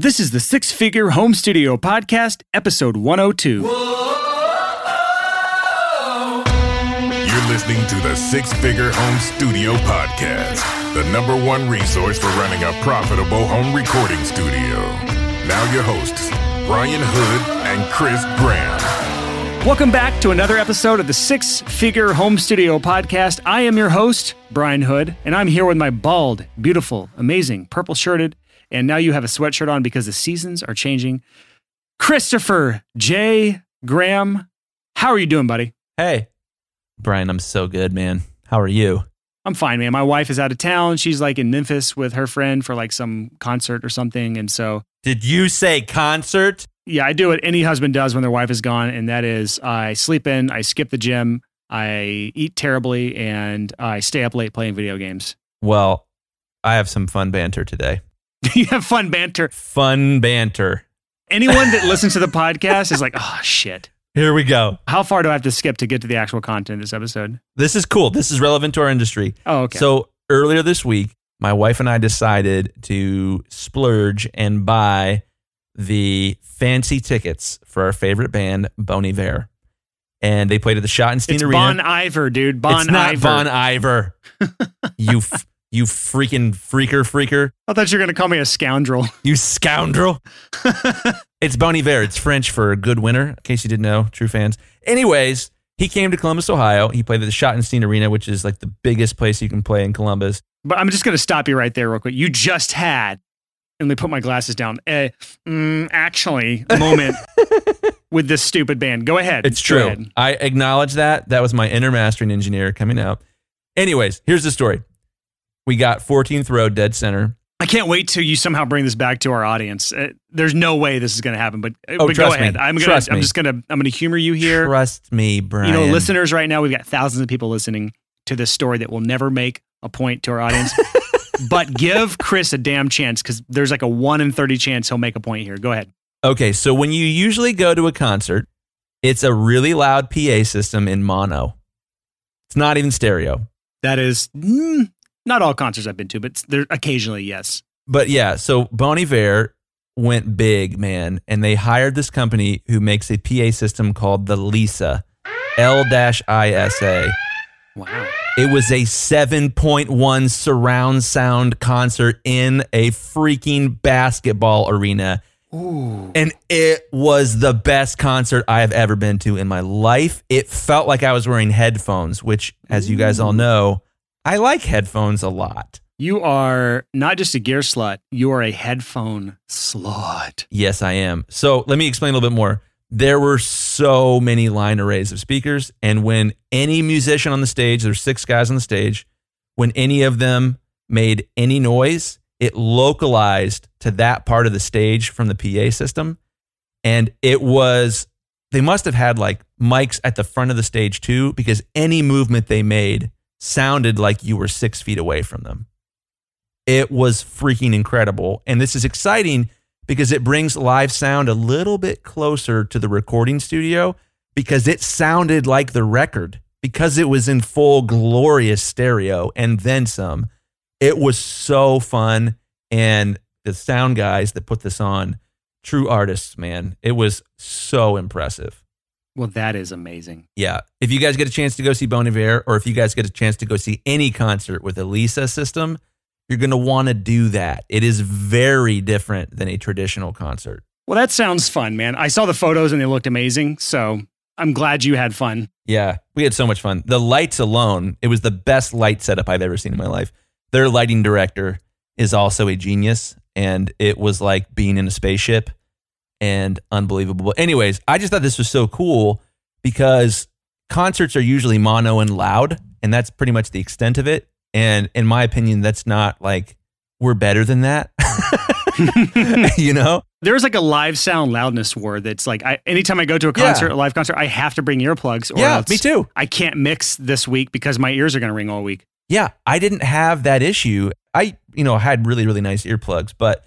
This is the Six Figure Home Studio Podcast, episode 102. You're listening to the Six Figure Home Studio Podcast, the number one resource for running a profitable home recording studio. Now, your hosts, Brian Hood and Chris Graham. Welcome back to another episode of the Six Figure Home Studio Podcast. I am your host, Brian Hood, and I'm here with my bald, beautiful, amazing, purple shirted, and now you have a sweatshirt on because the seasons are changing. Christopher J. Graham, how are you doing, buddy? Hey, Brian, I'm so good, man. How are you? I'm fine, man. My wife is out of town. She's like in Memphis with her friend for like some concert or something. And so, Did you say concert? yeah, I do what any husband does when their wife is gone. And that is I sleep in, I skip the gym, I eat terribly, and I stay up late playing video games. Well, I have some fun banter today. you have fun banter. Fun banter. Anyone that listens to the podcast is like, oh, shit. Here we go. How far do I have to skip to get to the actual content of this episode? This is cool. This is relevant to our industry. Oh, okay. So, earlier this week, my wife and I decided to splurge and buy the fancy tickets for our favorite band, Bon Iver. And they played at the Schottenstein it's Arena. Bon Iver, dude. Bon it's not Iver. Bon Iver. you, f- you freaking freaker freaker. I thought you were going to call me a scoundrel. You scoundrel. it's Bon Iver. It's French for good winner, in case you didn't know, true fans. Anyways, he came to Columbus, Ohio. He played at the Schottenstein Arena, which is like the biggest place you can play in Columbus. But I'm just going to stop you right there, real quick. You just had, and me put my glasses down. A mm, actually moment with this stupid band. Go ahead. It's true. ahead. I acknowledge that. That was my inner mastering engineer coming out. Anyways, here's the story. We got 14th row dead center. I can't wait till you somehow bring this back to our audience. Uh, there's no way this is going to happen, but, uh, Oh, but go trust me. ahead. I'm gonna. Trust I'm me. just gonna. I'm gonna humor you here. Trust me, Brian. You know, listeners, right now we've got thousands of people listening to this story that will never make a point to our audience. but give Chris a damn chance because there's like a one in thirty chance he'll make a point here. Go ahead. Okay, so when you usually go to a concert, it's a really loud PA system in mono. It's not even stereo. That is mm, not all concerts I've been to, but there occasionally, yes. But yeah, so Bon Iver went big, man, and they hired this company who makes a PA system called the Lisa, L-I-S-A. Wow. It was a 7.1 surround sound concert in a freaking basketball arena. Ooh. And it was the best concert I have ever been to in my life. It felt like I was wearing headphones, which, as you guys all know, I like headphones a lot. You are not just a gear slut, you are a headphone slut. Yes, I am. So let me explain a little bit more. There were so many line arrays of speakers, and when any musician on the stage, there's six guys on the stage, when any of them made any noise, it localized to that part of the stage from the PA system. And it was, they must have had like mics at the front of the stage too, because any movement they made sounded like you were six feet away from them. It was freaking incredible. And this is exciting because it brings live sound a little bit closer to the recording studio because it sounded like the record because it was in full glorious stereo and then some. It was so fun. And the sound guys that put this on, true artists, man, it was so impressive. Well, that is amazing. Yeah. If you guys get a chance to go see Bon Iver, or if you guys get a chance to go see any concert with a Lisa system, you're going to want to do that. It is very different than a traditional concert. Well, that sounds fun, man. I saw the photos and they looked amazing. So I'm glad you had fun. Yeah, we had so much fun. The lights alone, it was the best light setup I've ever seen in my life. Their lighting director is also a genius, and it was like being in a spaceship and unbelievable. Anyways, I just thought this was so cool because concerts are usually mono and loud, and that's pretty much the extent of it. And in my opinion, that's not like we're better than that. you know? There's like a live sound loudness war that's like, I, anytime I go to a Yeah. concert, a live concert, I have to bring earplugs or Yeah, else me too. I can't mix this week because my ears are going to ring all week. Yeah, I didn't have that issue. I, you know, had really, really nice earplugs, but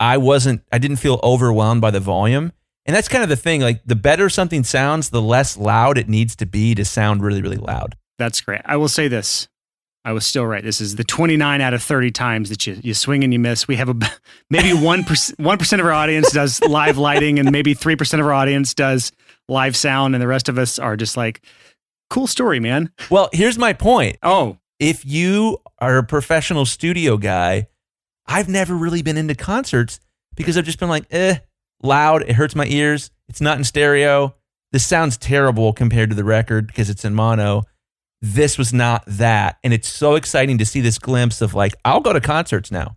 I wasn't, I didn't feel overwhelmed by the volume. And that's kind of the thing. Like, the better something sounds, the less loud it needs to be to sound really, really loud. That's great. I will say this I was still right. This is the 29 out of 30 times that you, you swing and you miss. We have a maybe 1%, 1% of our audience does live lighting and maybe 3% of our audience does live sound and the rest of us are just like cool story, man. Well, here's my point. Oh, If you are a professional studio guy, I've never really been into concerts because I've just been like, eh, loud. It hurts my ears. It's not in stereo. This sounds terrible compared to the record because it's in mono. This was not that. And it's so exciting to see this glimpse of like, I'll go to concerts now.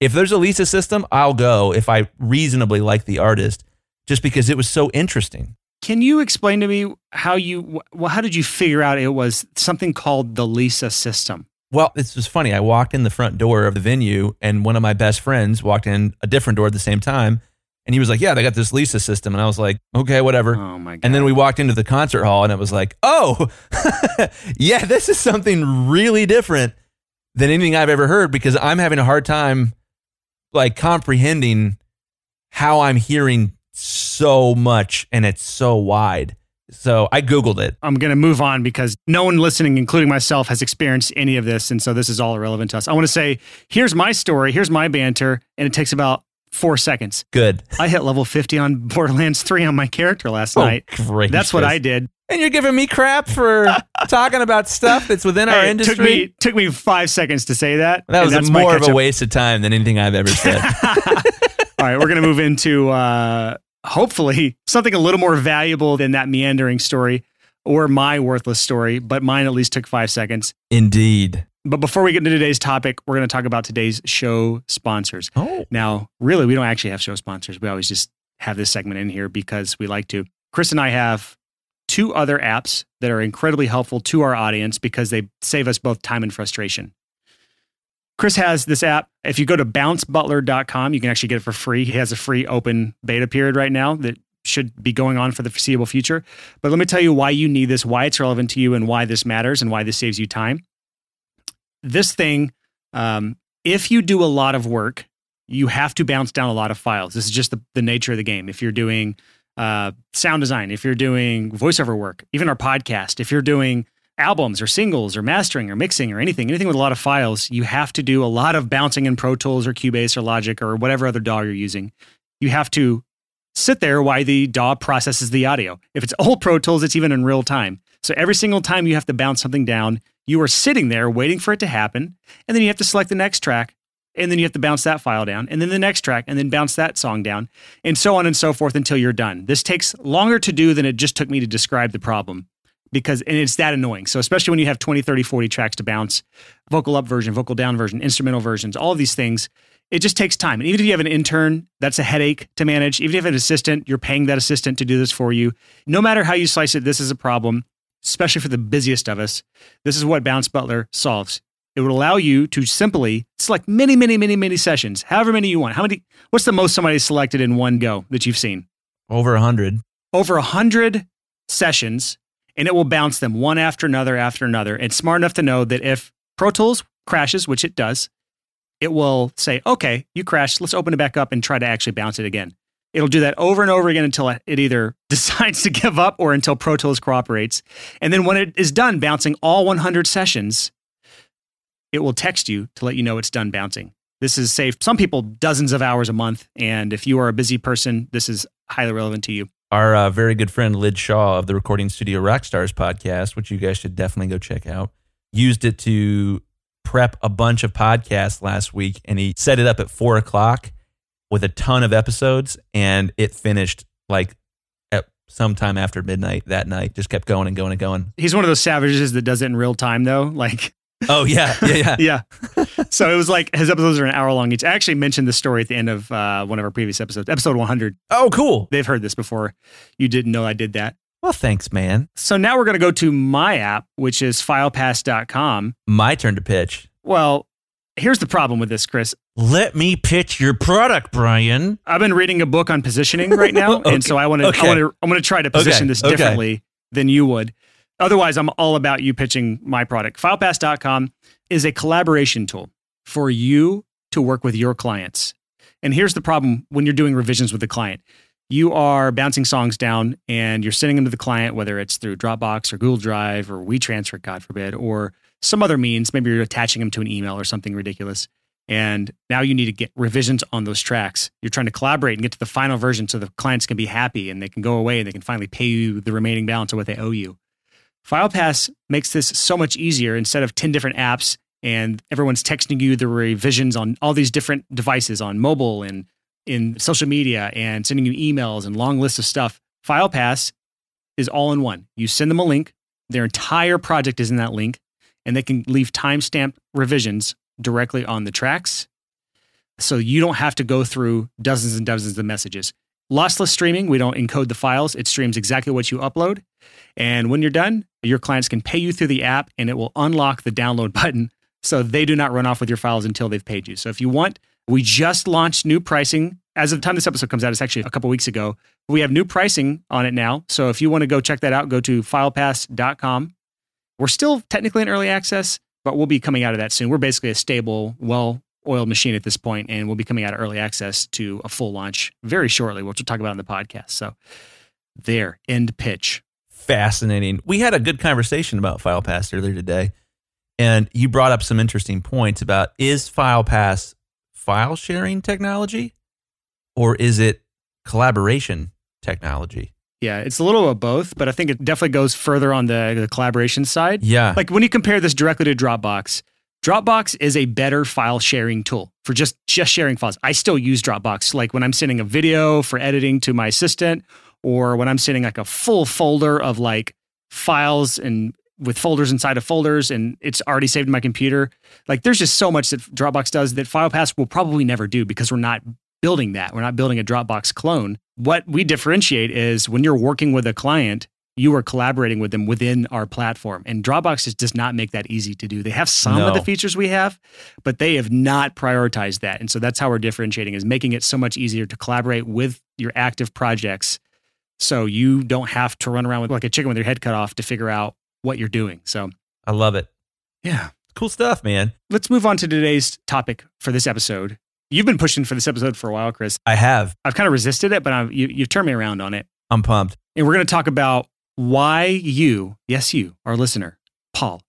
If there's a Lisa system, I'll go if I reasonably like the artist, just because it was so interesting. Can you explain to me how you well how did you figure out it was something called the Lisa system? Well, this was funny. I walked in the front door of the venue, and one of my best friends walked in a different door at the same time. And he was like, Yeah, they got this Lisa system. And I was like, Okay, whatever. Oh my god. And then we walked into the concert hall, and it was like, Oh, yeah, this is something really different than anything I've ever heard because I'm having a hard time like comprehending how I'm hearing so much and it's so wide. So I Googled it. I'm going to move on because no one listening, including myself, has experienced any of this. And so this is all irrelevant to us. I want to say, here's my story, here's my banter, and it takes about four seconds. Good. I hit level 50 on Borderlands 3 on my character last Oh, night. great. That's what I did. And you're giving me crap for talking about stuff that's within our Hey, industry. took me took me five seconds to say that. that was more of a waste of time than anything I've ever said. All right, we're going to move into uh, hopefully something a little more valuable than that meandering story or my worthless story, but mine at least took five seconds. Indeed. But before we get into today's topic, we're going to talk about today's show sponsors. Oh. Now, really, we don't actually have show sponsors. We always just have this segment in here because we like to. Chris and I have two other apps that are incredibly helpful to our audience because they save us both time and frustration. Chris has this app. If you go to bouncebutler.com, you can actually get it for free. He has a free open beta period right now that should be going on for the foreseeable future. But let me tell you why you need this, why it's relevant to you, and why this matters, and why this saves you time. This thing, um, if you do a lot of work, you have to bounce down a lot of files. This is just the, the nature of the game. If you're doing uh, sound design, if you're doing voiceover work, even our podcast, if you're doing albums or singles or mastering or mixing or anything, anything with a lot of files, you have to do a lot of bouncing in Pro Tools or Cubase or Logic or whatever other DAW you're using. You have to sit there while the DAW processes the audio. If it's old Pro Tools, it's even in real time. So every single time you have to bounce something down, you are sitting there waiting for it to happen. And then you have to select the next track. And then you have to bounce that file down. And then the next track. And then bounce that song down. And so on and so forth until you're done. This takes longer to do than it just took me to describe the problem because and it's that annoying. So especially when you have 20, 30, 40 tracks to bounce, vocal up version, vocal down version, instrumental versions, all of these things, it just takes time. And even if you have an intern, that's a headache to manage. Even if you have an assistant, you're paying that assistant to do this for you. No matter how you slice it, this is a problem, especially for the busiest of us. This is what Bounce Butler solves. It would allow you to simply select many, many, many, many sessions, however many you want. How many? What's the most somebody selected in one go that you've seen? Over a hundred. over a hundred sessions and it will bounce them one after another after another. It's smart enough to know that if Pro Tools crashes, which it does, it will say, okay, you crashed. Let's open it back up and try to actually bounce it again. It'll do that over and over again until it either decides to give up or until Pro Tools cooperates. And then when it is done bouncing all 100 sessions, it will text you to let you know it's done bouncing. This has saved some people dozens of hours a month. And if you are a busy person, this is highly relevant to you. Our uh, very good friend Lij Shaw of the Recording Studio Rockstars podcast, which you guys should definitely go check out, used it to prep a bunch of podcasts last week, and he set it up at four o'clock with a ton of episodes, and it finished like at sometime after midnight that night. Just kept going and going and going. He's one of those savages that does it in real time, though. Like, Oh yeah, yeah, yeah. yeah. so it was like his episodes are an hour long each. I actually mentioned this story at the end of uh, one of our previous episodes, episode 100. Oh, cool. They've heard this before. You didn't know I did that. Well, thanks, man. So now we're going to go to my app, which is filepass.com. My turn to pitch. Well, here's the problem with this, Chris. Let me pitch your product, Brian. I've been reading a book on positioning right now, Okay. and so I want to Okay. I want to I'm going to try to position Okay. this differently than you would. Otherwise, I'm all about you pitching my product. Filepass.com is a collaboration tool for you to work with your clients. And here's the problem when you're doing revisions with the client. You are bouncing songs down and you're sending them to the client, whether it's through Dropbox or Google Drive or WeTransfer, God forbid, or some other means. Maybe you're attaching them to an email or something ridiculous. And now you need to get revisions on those tracks. You're trying to collaborate and get to the final version so the clients can be happy and they can go away and they can finally pay you the remaining balance of what they owe you. FilePass makes this so much easier instead of 10 different apps and everyone's texting you the revisions on all these different devices on mobile and in social media and sending you emails and long lists of stuff. FilePass is all in one. You send them a link, their entire project is in that link, and they can leave timestamped revisions directly on the tracks. So you don't have to go through dozens and dozens of messages. Lossless streaming, we don't encode the files. It streams exactly what you upload. And when you're done, your clients can pay you through the app and it will unlock the download button so they do not run off with your files until they've paid you. So if you want, we just launched new pricing. As of the time this episode comes out, it's actually a couple weeks ago. We have new pricing on it now. So if you want to go check that out, go to filepass.com. We're still technically in early access, but we'll be coming out of that soon. We're basically a stable, well oiled machine at this point, and we'll be coming out of early access to a full launch very shortly, which we'll talk about in the podcast. So there, end pitch. Fascinating. We had a good conversation about FilePass earlier today, and you brought up some interesting points about is FilePass file sharing technology or is it collaboration technology? Yeah, it's a little of both, but I think it definitely goes further on the, the collaboration side. Yeah. Like when you compare this directly to Dropbox, Dropbox is a better file sharing tool for just just sharing files. I still use Dropbox like when I'm sending a video for editing to my assistant or when I'm sending like a full folder of like files and with folders inside of folders and it's already saved in my computer. Like there's just so much that Dropbox does that FilePass will probably never do because we're not building that. We're not building a Dropbox clone. What we differentiate is when you're working with a client, you are collaborating with them within our platform. And Dropbox just does not make that easy to do. They have some No. of the features we have, but they have not prioritized that. And so that's how we're differentiating is making it so much easier to collaborate with your active projects so you don't have to run around with like a chicken with your head cut off to figure out what you're doing. So, I love it. yeah. Cool stuff, man. Let's move on to today's topic for this episode. You've been pushing for this episode for a while, Chris. I have. I've kind of resisted it, but I've, you, you've turned me around on it. I'm pumped. And we're going to talk about why you, yes, you, our listener, Paul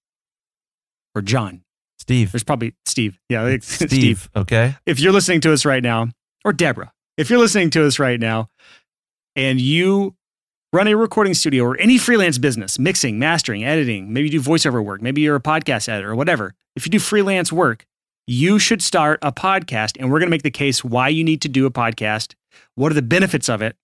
or John. Steve. There's probably Steve. Yeah, Steve, Steve. okay? If you're listening to us right now, or Deborah, if you're listening to us right now and you run a recording studio or any freelance business, mixing, mastering, editing, maybe you do voiceover work, maybe you're a podcast editor or whatever. If you do freelance work, you should start a podcast. And we're going to make the case why you need to do a podcast, what are the benefits of it,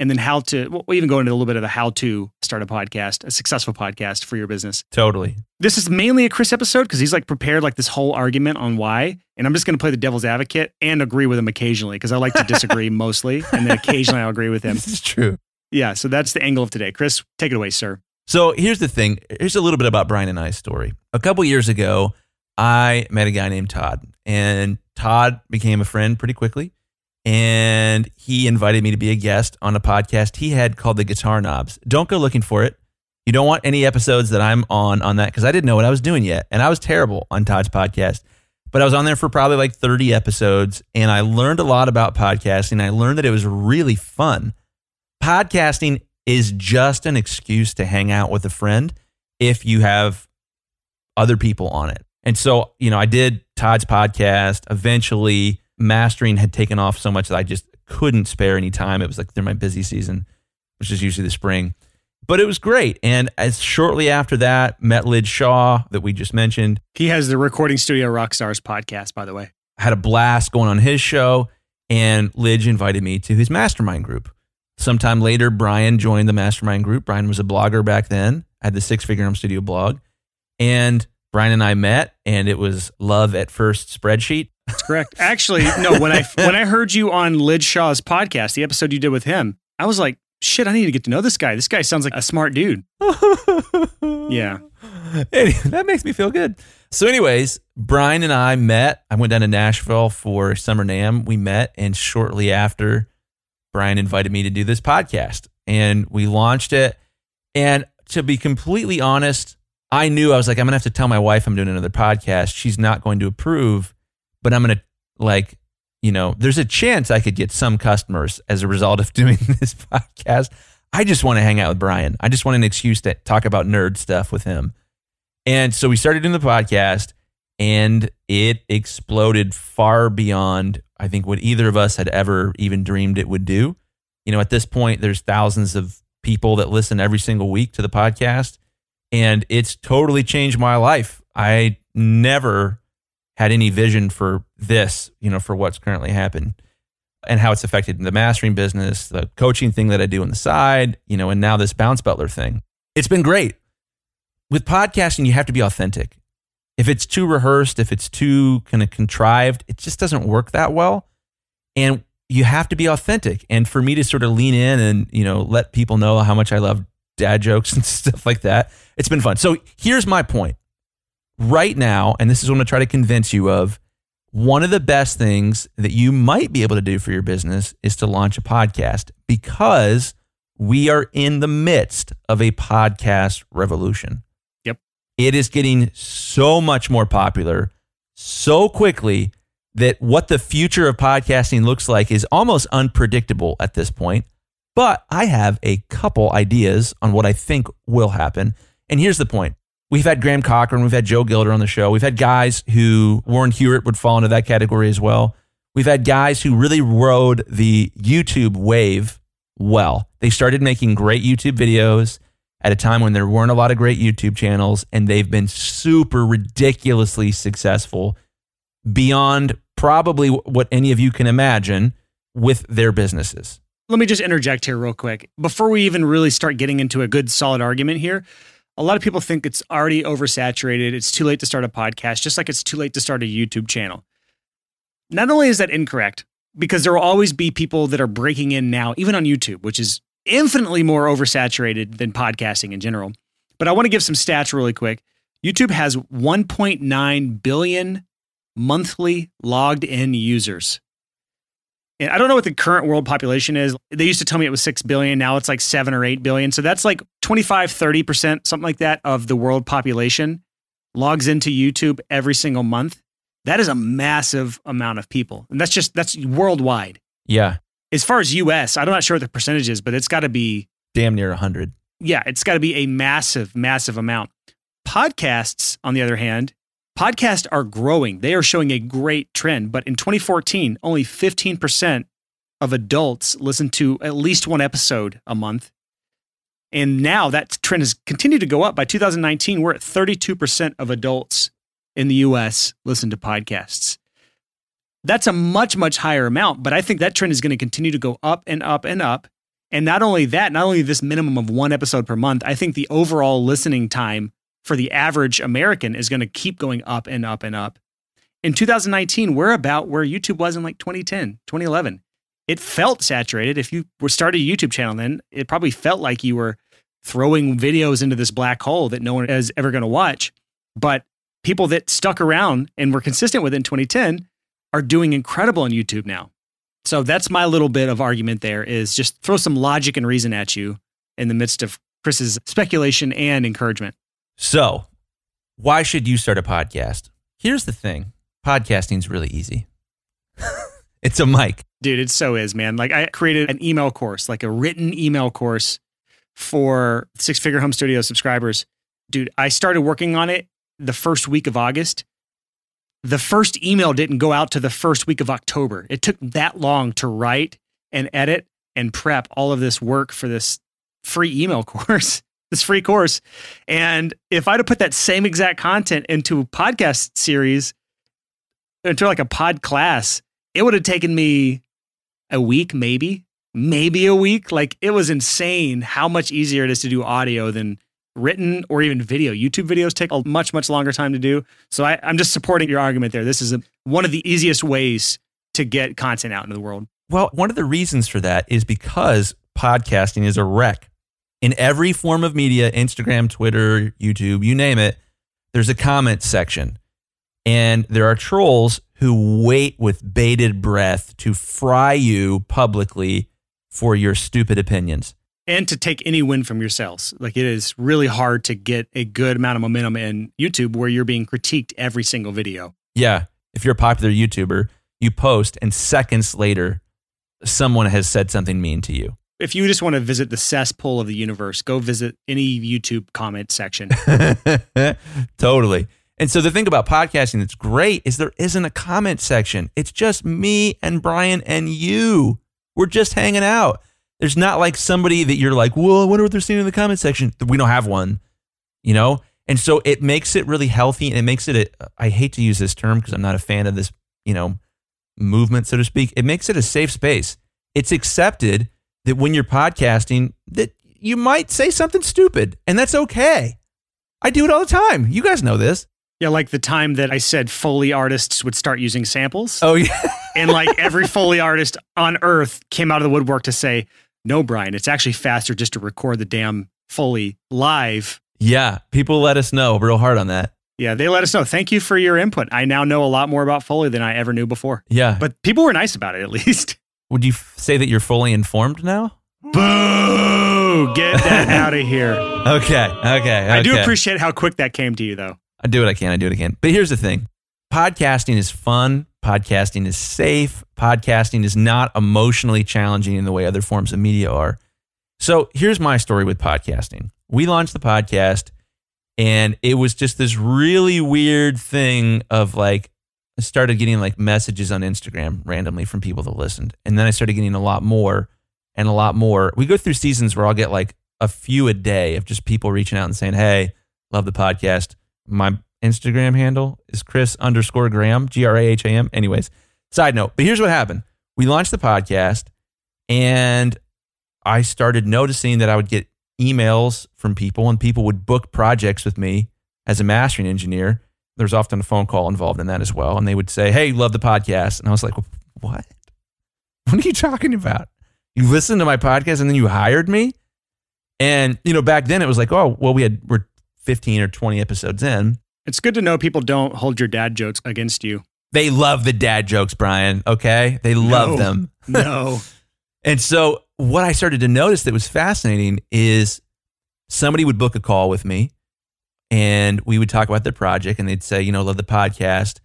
and then how to, we'll even go into a little bit of the how to start a podcast, a successful podcast for your business. Totally. This is mainly a Chris episode because he's like prepared like this whole argument on why. And I'm just going to play the devil's advocate and agree with him occasionally because I like to disagree mostly. And then occasionally I'll agree with him. This is true. Yeah. So that's the angle of today. Chris, take it away, sir. So here's the thing. Here's a little bit about Brian and I's story. A couple years ago, I met a guy named Todd, and Todd became a friend pretty quickly. And he invited me to be a guest on a podcast he had called The Guitar Knobs. Don't go looking for it. You don't want any episodes that I'm on on that because I didn't know what I was doing yet. And I was terrible on Todd's podcast. But I was on there for probably like 30 episodes and I learned a lot about podcasting. I learned that it was really fun. Podcasting is just an excuse to hang out with a friend if you have other people on it. And so, you know, I did Todd's podcast. Eventually, mastering had taken off so much that I just couldn't spare any time. It was like through my busy season, which is usually the spring. But it was great. And as shortly after that, met Lij Shaw that we just mentioned. He has the Recording Studio Rockstars podcast, by the way. had a blast going on his show, and Lij invited me to his mastermind group. Sometime later, Brian joined the mastermind group. Brian was a blogger back then, had the Six Figure Home Studio blog, and Brian and I met, and it was love at first spreadsheet. That's correct. Actually, no, when I when I heard you on Lij Shaw's podcast, the episode you did with him, I was like, shit, I need to get to know this guy. This guy sounds like a smart dude. Yeah. Anyway, that makes me feel good. So, anyways, Brian and I met. I went down to Nashville for Summer NAMM. We met, and shortly after, Brian invited me to do this podcast, and we launched it. And to be completely honest, I knew I was like, I'm gonna have to tell my wife I'm doing another podcast. She's not going to approve, but I'm gonna like, you know, there's a chance I could get some customers as a result of doing this podcast. I just want to hang out with Brian. I just want an excuse to talk about nerd stuff with him. And so we started doing the podcast and it exploded far beyond, I think, what either of us had ever even dreamed it would do. You know, at this point, there's thousands of people that listen every single week to the podcast, and it's totally changed my life. I never had any vision for this, you know, for what's currently happened and how it's affected the mastering business, the coaching thing that I do on the side, you know, and now this bounce butler thing. It's been great. With podcasting, you have to be authentic. If it's too rehearsed, if it's too kind of contrived, it just doesn't work that well. And you have to be authentic. And for me to sort of lean in and, you know, let people know how much I love dad jokes and stuff like that, it's been fun. So here's my point. Right now, and this is what I'm going to try to convince you of, one of the best things that you might be able to do for your business is to launch a podcast because we are in the midst of a podcast revolution. Yep. It is getting so much more popular so quickly that what the future of podcasting looks like is almost unpredictable at this point. But I have a couple ideas on what I think will happen. And here's the point we've had Graham Cochran, we've had Joe Gilder on the show, we've had guys who Warren Huart would fall into that category as well. We've had guys who really rode the YouTube wave well. They started making great YouTube videos at a time when there weren't a lot of great YouTube channels, and they've been super ridiculously successful beyond probably what any of you can imagine with their businesses. Let me just interject here real quick. Before we even really start getting into a good solid argument here, a lot of people think it's already oversaturated. It's too late to start a podcast, just like it's too late to start a YouTube channel. Not only is that incorrect, because there will always be people that are breaking in now, even on YouTube, which is infinitely more oversaturated than podcasting in general. But I want to give some stats really quick. YouTube has 1.9 billion monthly logged in users. And I don't know what the current world population is. They used to tell me it was 6 billion. Now it's like 7 or 8 billion. So that's like 25, 30%, something like that of the world population logs into YouTube every single month. That is a massive amount of people. And that's just, that's worldwide. Yeah. As far as US, I'm not sure what the percentage is, but it's got to be, Damn near 100. yeah, it's got to be a massive, massive amount. Podcasts, on the other hand, podcasts are growing. They are showing a great trend. But in 2014, only 15% of adults listen to at least one episode a month. And now that trend has continued to go up. By 2019, we're at 32% of adults in the US listen to podcasts. That's a much, much higher amount, but I think that trend is going to continue to go up and up and up. And not only that, not only this minimum of one episode per month, I think the overall listening time for the average American is going to keep going up and up and up. In 2019, we're about where YouTube was in like 2010, 2011. It felt saturated. If you were started a YouTube channel then, it probably felt like you were throwing videos into this black hole that no one is ever going to watch. But people that stuck around and were consistent with it in 2010 are doing incredible on YouTube now. So that's my little bit of argument there is just throw some logic and reason at you in the midst of Chris's speculation and encouragement. So, why should you start a podcast? Here's the thing podcasting is really easy. it's a mic. Dude, it so is, man. Like I created an email course, like a written email course for Six Figure Home Studio subscribers. Dude, I started working on it the first week of August. The first email didn't go out to the first week of October. It took that long to write and edit and prep all of this work for this free email course, this free course. And if I'd have put that same exact content into a podcast series, into like a pod class, it would have taken me a week, maybe, maybe a week. Like it was insane how much easier it is to do audio than written or even video. YouTube videos take a much, much longer time to do. So I, I'm just supporting your argument there. This is a, one of the easiest ways to get content out into the world. Well, one of the reasons for that is because podcasting is a wreck. In every form of media, Instagram, Twitter, YouTube, you name it, there's a comment section. And there are trolls who wait with bated breath to fry you publicly for your stupid opinions. and to take any win from your sales. Like it is really hard to get a good amount of momentum in YouTube where you're being critiqued every single video. Yeah. If you're a popular YouTuber, you post and seconds later, someone has said something mean to you. If you just want to visit the cesspool of the universe, go visit any YouTube comment section. totally. And so the thing about podcasting that's great is there isn't a comment section. It's just me and Brian and you. We're just hanging out. There's not like somebody that you're like, well, I wonder what they're saying in the comment section. We don't have one, you know? And so it makes it really healthy and it makes it, a, I hate to use this term because I'm not a fan of this, you know, movement, so to speak. It makes it a safe space. It's accepted that when you're podcasting, that you might say something stupid and that's okay. I do it all the time. You guys know this. Yeah, like the time that I said Foley artists would start using samples. Oh, yeah. and like every Foley artist on earth came out of the woodwork to say, no, Brian, it's actually faster just to record the damn Foley live. Yeah, people let us know real hard on that. Yeah, they let us know. Thank you for your input. I now know a lot more about Foley than I ever knew before. Yeah. But people were nice about it at least. Would you f- say that you're fully informed now? Boo! Get that out of here. Okay, okay, okay. I do appreciate how quick that came to you, though. I do what I can. I do it again. But here's the thing podcasting is fun. Podcasting is safe. Podcasting is not emotionally challenging in the way other forms of media are. So here's my story with podcasting. We launched the podcast, and it was just this really weird thing of like, I started getting like messages on Instagram randomly from people that listened. And then I started getting a lot more and a lot more. We go through seasons where I'll get like a few a day of just people reaching out and saying, Hey, love the podcast. My Instagram handle is Chris underscore Graham, G R A H A M. Anyways, side note. But here's what happened we launched the podcast and I started noticing that I would get emails from people and people would book projects with me as a mastering engineer. There's often a phone call involved in that as well. And they would say, Hey, love the podcast. And I was like, What? What are you talking about? You listened to my podcast and then you hired me? And, you know, back then it was like, Oh, well, we had, we're 15 or 20 episodes in. It's good to know people don't hold your dad jokes against you. They love the dad jokes, Brian. Okay. They love No. them. No. And so what I started to notice that was fascinating is somebody would book a call with me and we would talk about their project and they'd say, you know, love the podcast.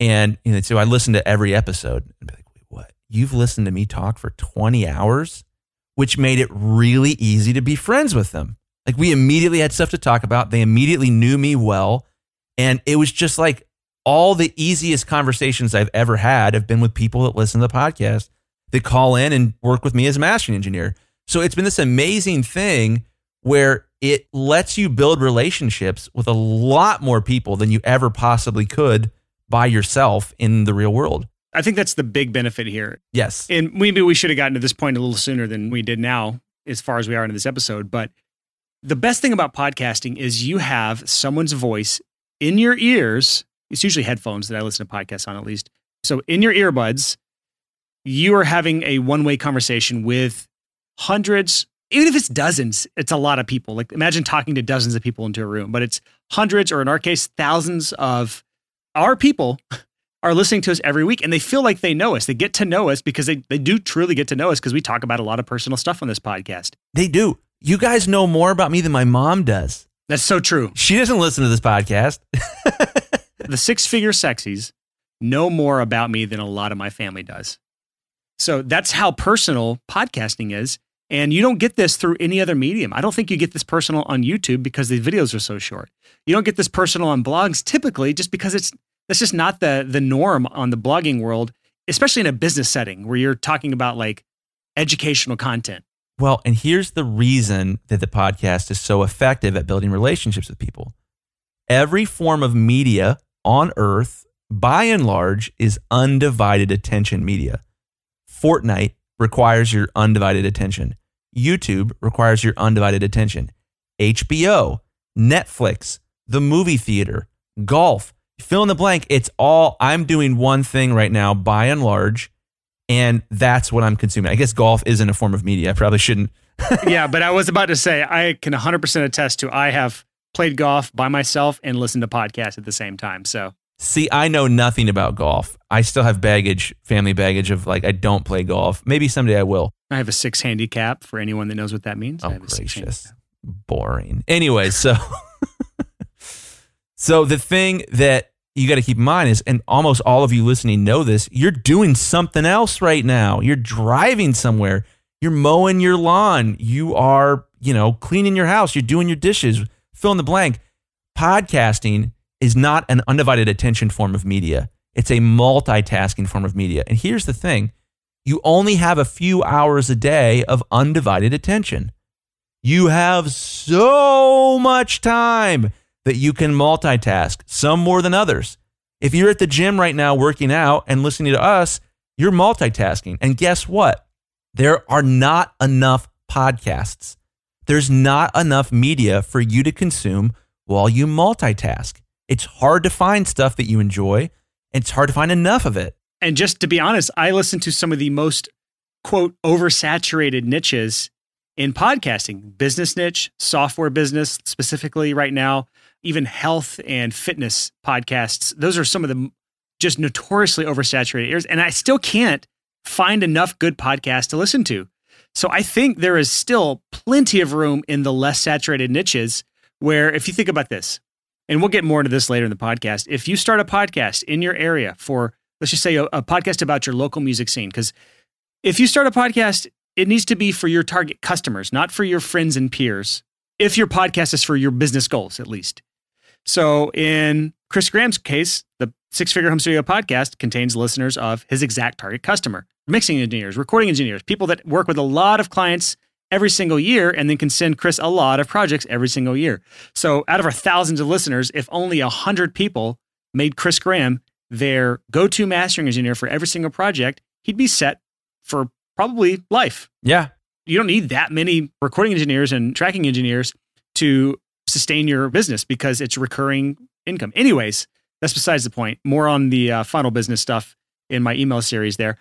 And you know, well, I listened to every episode. I'd be like, wait, what? You've listened to me talk for 20 hours? Which made it really easy to be friends with them. Like we immediately had stuff to talk about. They immediately knew me well. And it was just like all the easiest conversations I've ever had have been with people that listen to the podcast that call in and work with me as a mastering engineer. So it's been this amazing thing where it lets you build relationships with a lot more people than you ever possibly could by yourself in the real world. I think that's the big benefit here. Yes. And maybe we should have gotten to this point a little sooner than we did now, as far as we are in this episode. But the best thing about podcasting is you have someone's voice in your ears. It's usually headphones that I listen to podcasts on, at least. So in your earbuds, you are having a one way conversation with hundreds, even if it's dozens, it's a lot of people. Like imagine talking to dozens of people into a room, but it's hundreds, or in our case, thousands of our people are listening to us every week and they feel like they know us. They get to know us because they, they do truly get to know us because we talk about a lot of personal stuff on this podcast. They do. You guys know more about me than my mom does. That's so true. She doesn't listen to this podcast. the six figure sexies know more about me than a lot of my family does. So that's how personal podcasting is. And you don't get this through any other medium. I don't think you get this personal on YouTube because the videos are so short. You don't get this personal on blogs typically just because it's that's just not the the norm on the blogging world, especially in a business setting where you're talking about like educational content. Well, and here's the reason that the podcast is so effective at building relationships with people. Every form of media on earth, by and large, is undivided attention media. Fortnite requires your undivided attention. YouTube requires your undivided attention. HBO, Netflix, the movie theater, golf, fill in the blank. It's all, I'm doing one thing right now, by and large, and that's what I'm consuming. I guess golf isn't a form of media. I probably shouldn't. yeah, but I was about to say I can 100% attest to I have played golf by myself and listened to podcasts at the same time. So See, I know nothing about golf. I still have baggage, family baggage of like, I don't play golf. Maybe someday I will. I have a six handicap for anyone that knows what that means. I Oh, have a six gracious. Boring. Anyway, so, so the thing that you got to keep in mind is, and almost all of you listening know this, you're doing something else right now. You're driving somewhere. you're mowing your lawn, you are, you know, cleaning your house, you're doing your dishes, fill in the blank. Podcasting is not an undivided attention form of media. It's a multitasking form of media. And here's the thing you only have a few hours a day of undivided attention. You have so much time that you can multitask, some more than others. If you're at the gym right now working out and listening to us, you're multitasking. And guess what? There are not enough podcasts. There's not enough media for you to consume while you multitask. It's hard to find stuff that you enjoy, and it's hard to find enough of it. And just to be honest, I listen to some of the most quote oversaturated niches in podcasting business niche, software business specifically right now, even health and fitness podcasts. Those are some of the just notoriously oversaturated areas. And I still can't find enough good podcasts to listen to. So I think there is still plenty of room in the less saturated niches where, if you think about this, and we'll get more into this later in the podcast, if you start a podcast in your area for, let's just say, a, a podcast about your local music scene, because if you start a podcast, it needs to be for your target customers, not for your friends and peers. If your podcast is for your business goals, at least. So in Chris Graham's case, the Six Figure Home Studio podcast contains listeners of his exact target customer mixing engineers, recording engineers, people that work with a lot of clients every single year and then can send Chris a lot of projects every single year. So out of our thousands of listeners, if only 100 people made Chris Graham their go to mastering engineer for every single project, he'd be set for probably life. Yeah. You don't need that many recording engineers and tracking engineers to sustain your business because it's recurring income. Anyways, that's besides the point. More on the uh, funnel business stuff in my email series there.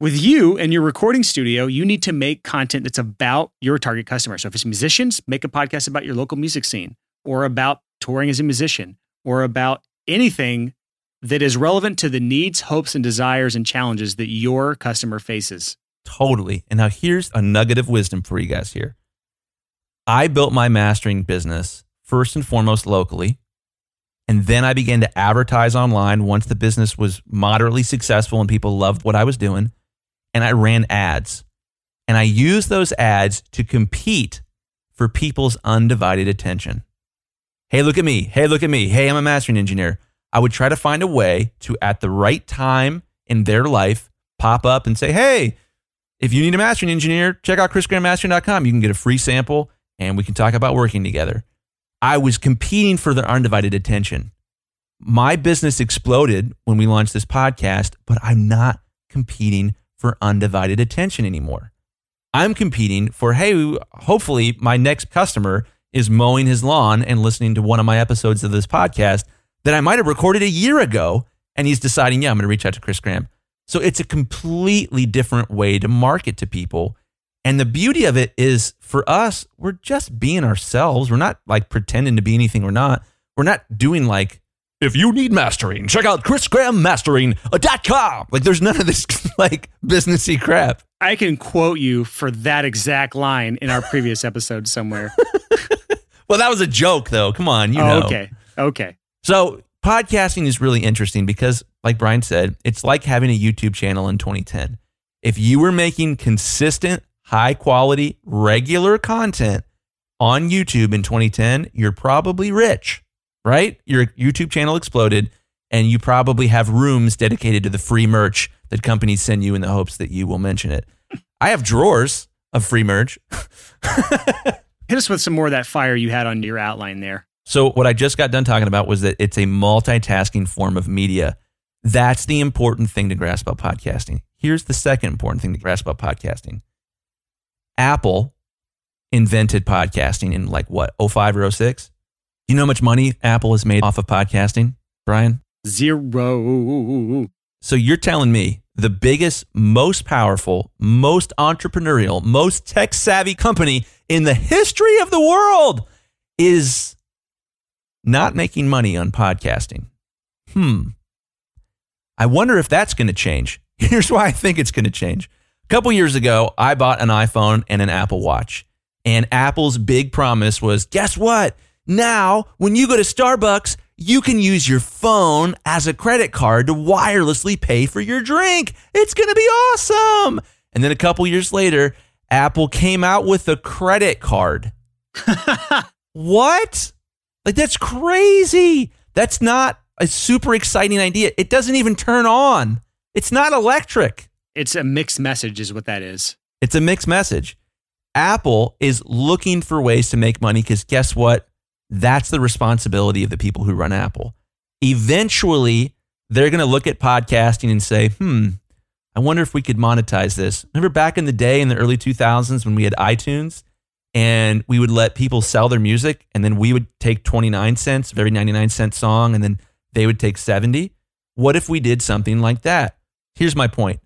With you and your recording studio, you need to make content that's about your target customer. So if it's musicians, make a podcast about your local music scene or about touring as a musician or about anything that is relevant to the needs, hopes, and desires and challenges that your customer faces. Totally. And now here's a nugget of wisdom for you guys here. I built my mastering business first and foremost locally. And then I began to advertise online once the business was moderately successful and people loved what I was doing. And I ran ads. And I used those ads to compete for people's undivided attention. Hey, look at me. Hey, look at me. Hey, I'm a mastering engineer. I would try to find a way to, at the right time in their life, pop up and say, hey, if you need a mastering engineer, check out chrisgrahammastering.com. You can get a free sample and we can talk about working together. I was competing for their undivided attention. My business exploded when we launched this podcast, but I'm not competing for undivided attention anymore. I'm competing for, hey, hopefully my next customer is mowing his lawn and listening to one of my episodes of this podcast that I might have recorded a year ago. And he's deciding, yeah, I'm going to reach out to Chris Graham. So it's a completely different way to market to people. And the beauty of it is for us, we're just being ourselves. We're not like pretending to be anything we're not. We're not doing like, if you need mastering, check out chrisgrahammastering.com. Like there's none of this like businessy crap. I can quote you for that exact line in our previous episode somewhere. well, that was a joke though. Come on, you oh, know. Okay. Okay. So podcasting is really interesting because, like Brian said, it's like having a YouTube channel in 2010. If you were making consistent, high quality, regular content on YouTube in 2010, you're probably rich, right? Your YouTube channel exploded and you probably have rooms dedicated to the free merch that companies send you in the hopes that you will mention it. I have drawers of free merch. Hit us with some more of that fire you had on your outline there. So, what I just got done talking about was that it's a multitasking form of media. That's the important thing to grasp about podcasting. Here's the second important thing to grasp about podcasting Apple invented podcasting in like what, 05 or 06? You know how much money Apple has made off of podcasting, Brian? Zero. So you're telling me the biggest, most powerful, most entrepreneurial, most tech savvy company in the history of the world is not making money on podcasting. Hmm. I wonder if that's going to change. Here's why I think it's going to change. A couple years ago, I bought an iPhone and an Apple Watch. And Apple's big promise was guess what? Now, when you go to Starbucks, you can use your phone as a credit card to wirelessly pay for your drink. It's going to be awesome. And then a couple years later, Apple came out with a credit card. what? Like, that's crazy. That's not a super exciting idea. It doesn't even turn on, it's not electric. It's a mixed message, is what that is. It's a mixed message. Apple is looking for ways to make money because guess what? That's the responsibility of the people who run Apple. Eventually, they're going to look at podcasting and say, hmm, I wonder if we could monetize this. Remember back in the day in the early 2000s when we had iTunes and we would let people sell their music and then we would take 29 cents of every 99 cent song and then they would take 70? What if we did something like that? Here's my point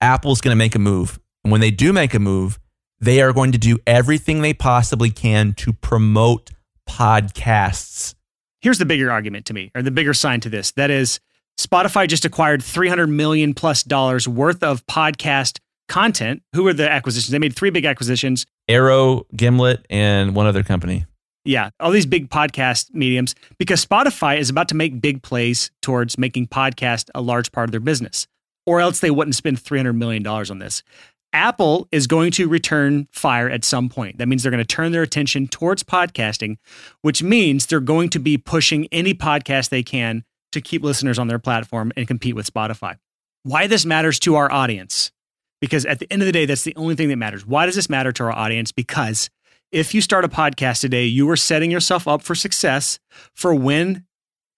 Apple's going to make a move. And when they do make a move, they are going to do everything they possibly can to promote podcasts. Here's the bigger argument to me, or the bigger sign to this. That is, Spotify just acquired 300 million plus dollars worth of podcast content. Who were the acquisitions? They made three big acquisitions Arrow, Gimlet, and one other company. Yeah, all these big podcast mediums because Spotify is about to make big plays towards making podcast a large part of their business, or else they wouldn't spend $300 million on this. Apple is going to return fire at some point. That means they're going to turn their attention towards podcasting, which means they're going to be pushing any podcast they can to keep listeners on their platform and compete with Spotify. Why this matters to our audience? Because at the end of the day, that's the only thing that matters. Why does this matter to our audience? Because if you start a podcast today, you are setting yourself up for success for when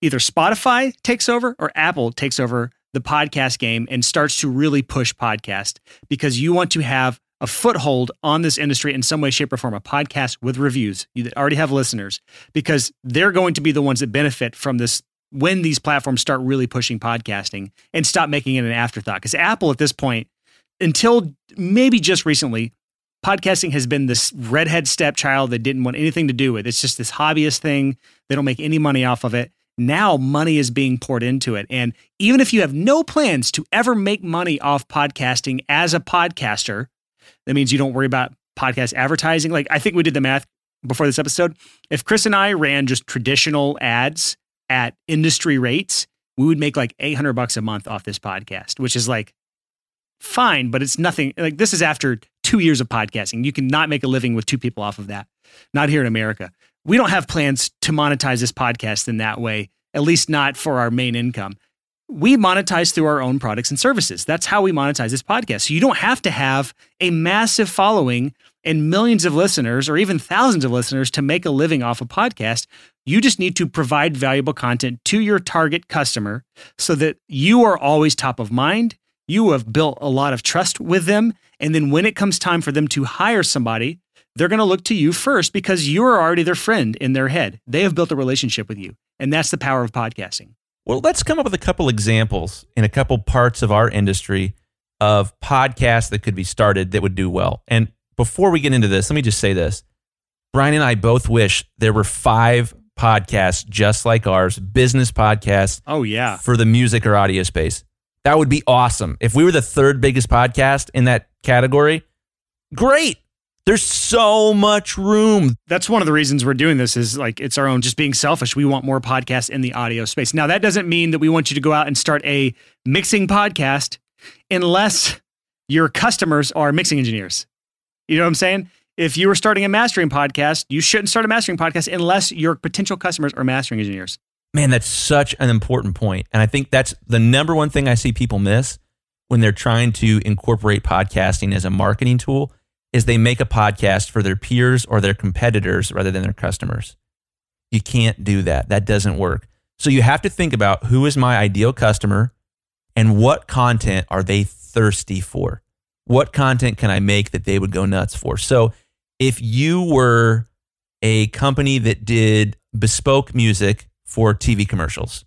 either Spotify takes over or Apple takes over the podcast game and starts to really push podcast because you want to have a foothold on this industry in some way, shape, or form, a podcast with reviews you that already have listeners, because they're going to be the ones that benefit from this when these platforms start really pushing podcasting and stop making it an afterthought. Because Apple at this point, until maybe just recently, podcasting has been this redhead stepchild that didn't want anything to do with. It's just this hobbyist thing. They don't make any money off of it. Now money is being poured into it. And even if you have no plans to ever make money off podcasting as a podcaster, that means you don't worry about podcast advertising. Like I think we did the math before this episode. If Chris and I ran just traditional ads at industry rates, we would make like 800 bucks a month off this podcast, which is like fine, but it's nothing. Like this is after two years of podcasting. You cannot make a living with two people off of that. Not here in America we don't have plans to monetize this podcast in that way, at least not for our main income. We monetize through our own products and services. That's how we monetize this podcast. So you don't have to have a massive following and millions of listeners or even thousands of listeners to make a living off a podcast. You just need to provide valuable content to your target customer so that you are always top of mind. You have built a lot of trust with them. And then when it comes time for them to hire somebody, they're going to look to you first because you're already their friend in their head. They have built a relationship with you. And that's the power of podcasting. Well, let's come up with a couple examples in a couple parts of our industry of podcasts that could be started that would do well. And before we get into this, let me just say this. Brian and I both wish there were five podcasts just like ours, business podcasts. Oh, yeah. For the music or audio space. That would be awesome. If we were the third biggest podcast in that category, great. There's so much room. That's one of the reasons we're doing this is like it's our own just being selfish. We want more podcasts in the audio space. Now that doesn't mean that we want you to go out and start a mixing podcast unless your customers are mixing engineers. You know what I'm saying? If you were starting a mastering podcast, you shouldn't start a mastering podcast unless your potential customers are mastering engineers. Man, that's such an important point. And I think that's the number one thing I see people miss when they're trying to incorporate podcasting as a marketing tool is they make a podcast for their peers or their competitors rather than their customers. You can't do that. That doesn't work. So you have to think about who is my ideal customer and what content are they thirsty for? What content can I make that they would go nuts for? So if you were a company that did bespoke music for TV commercials,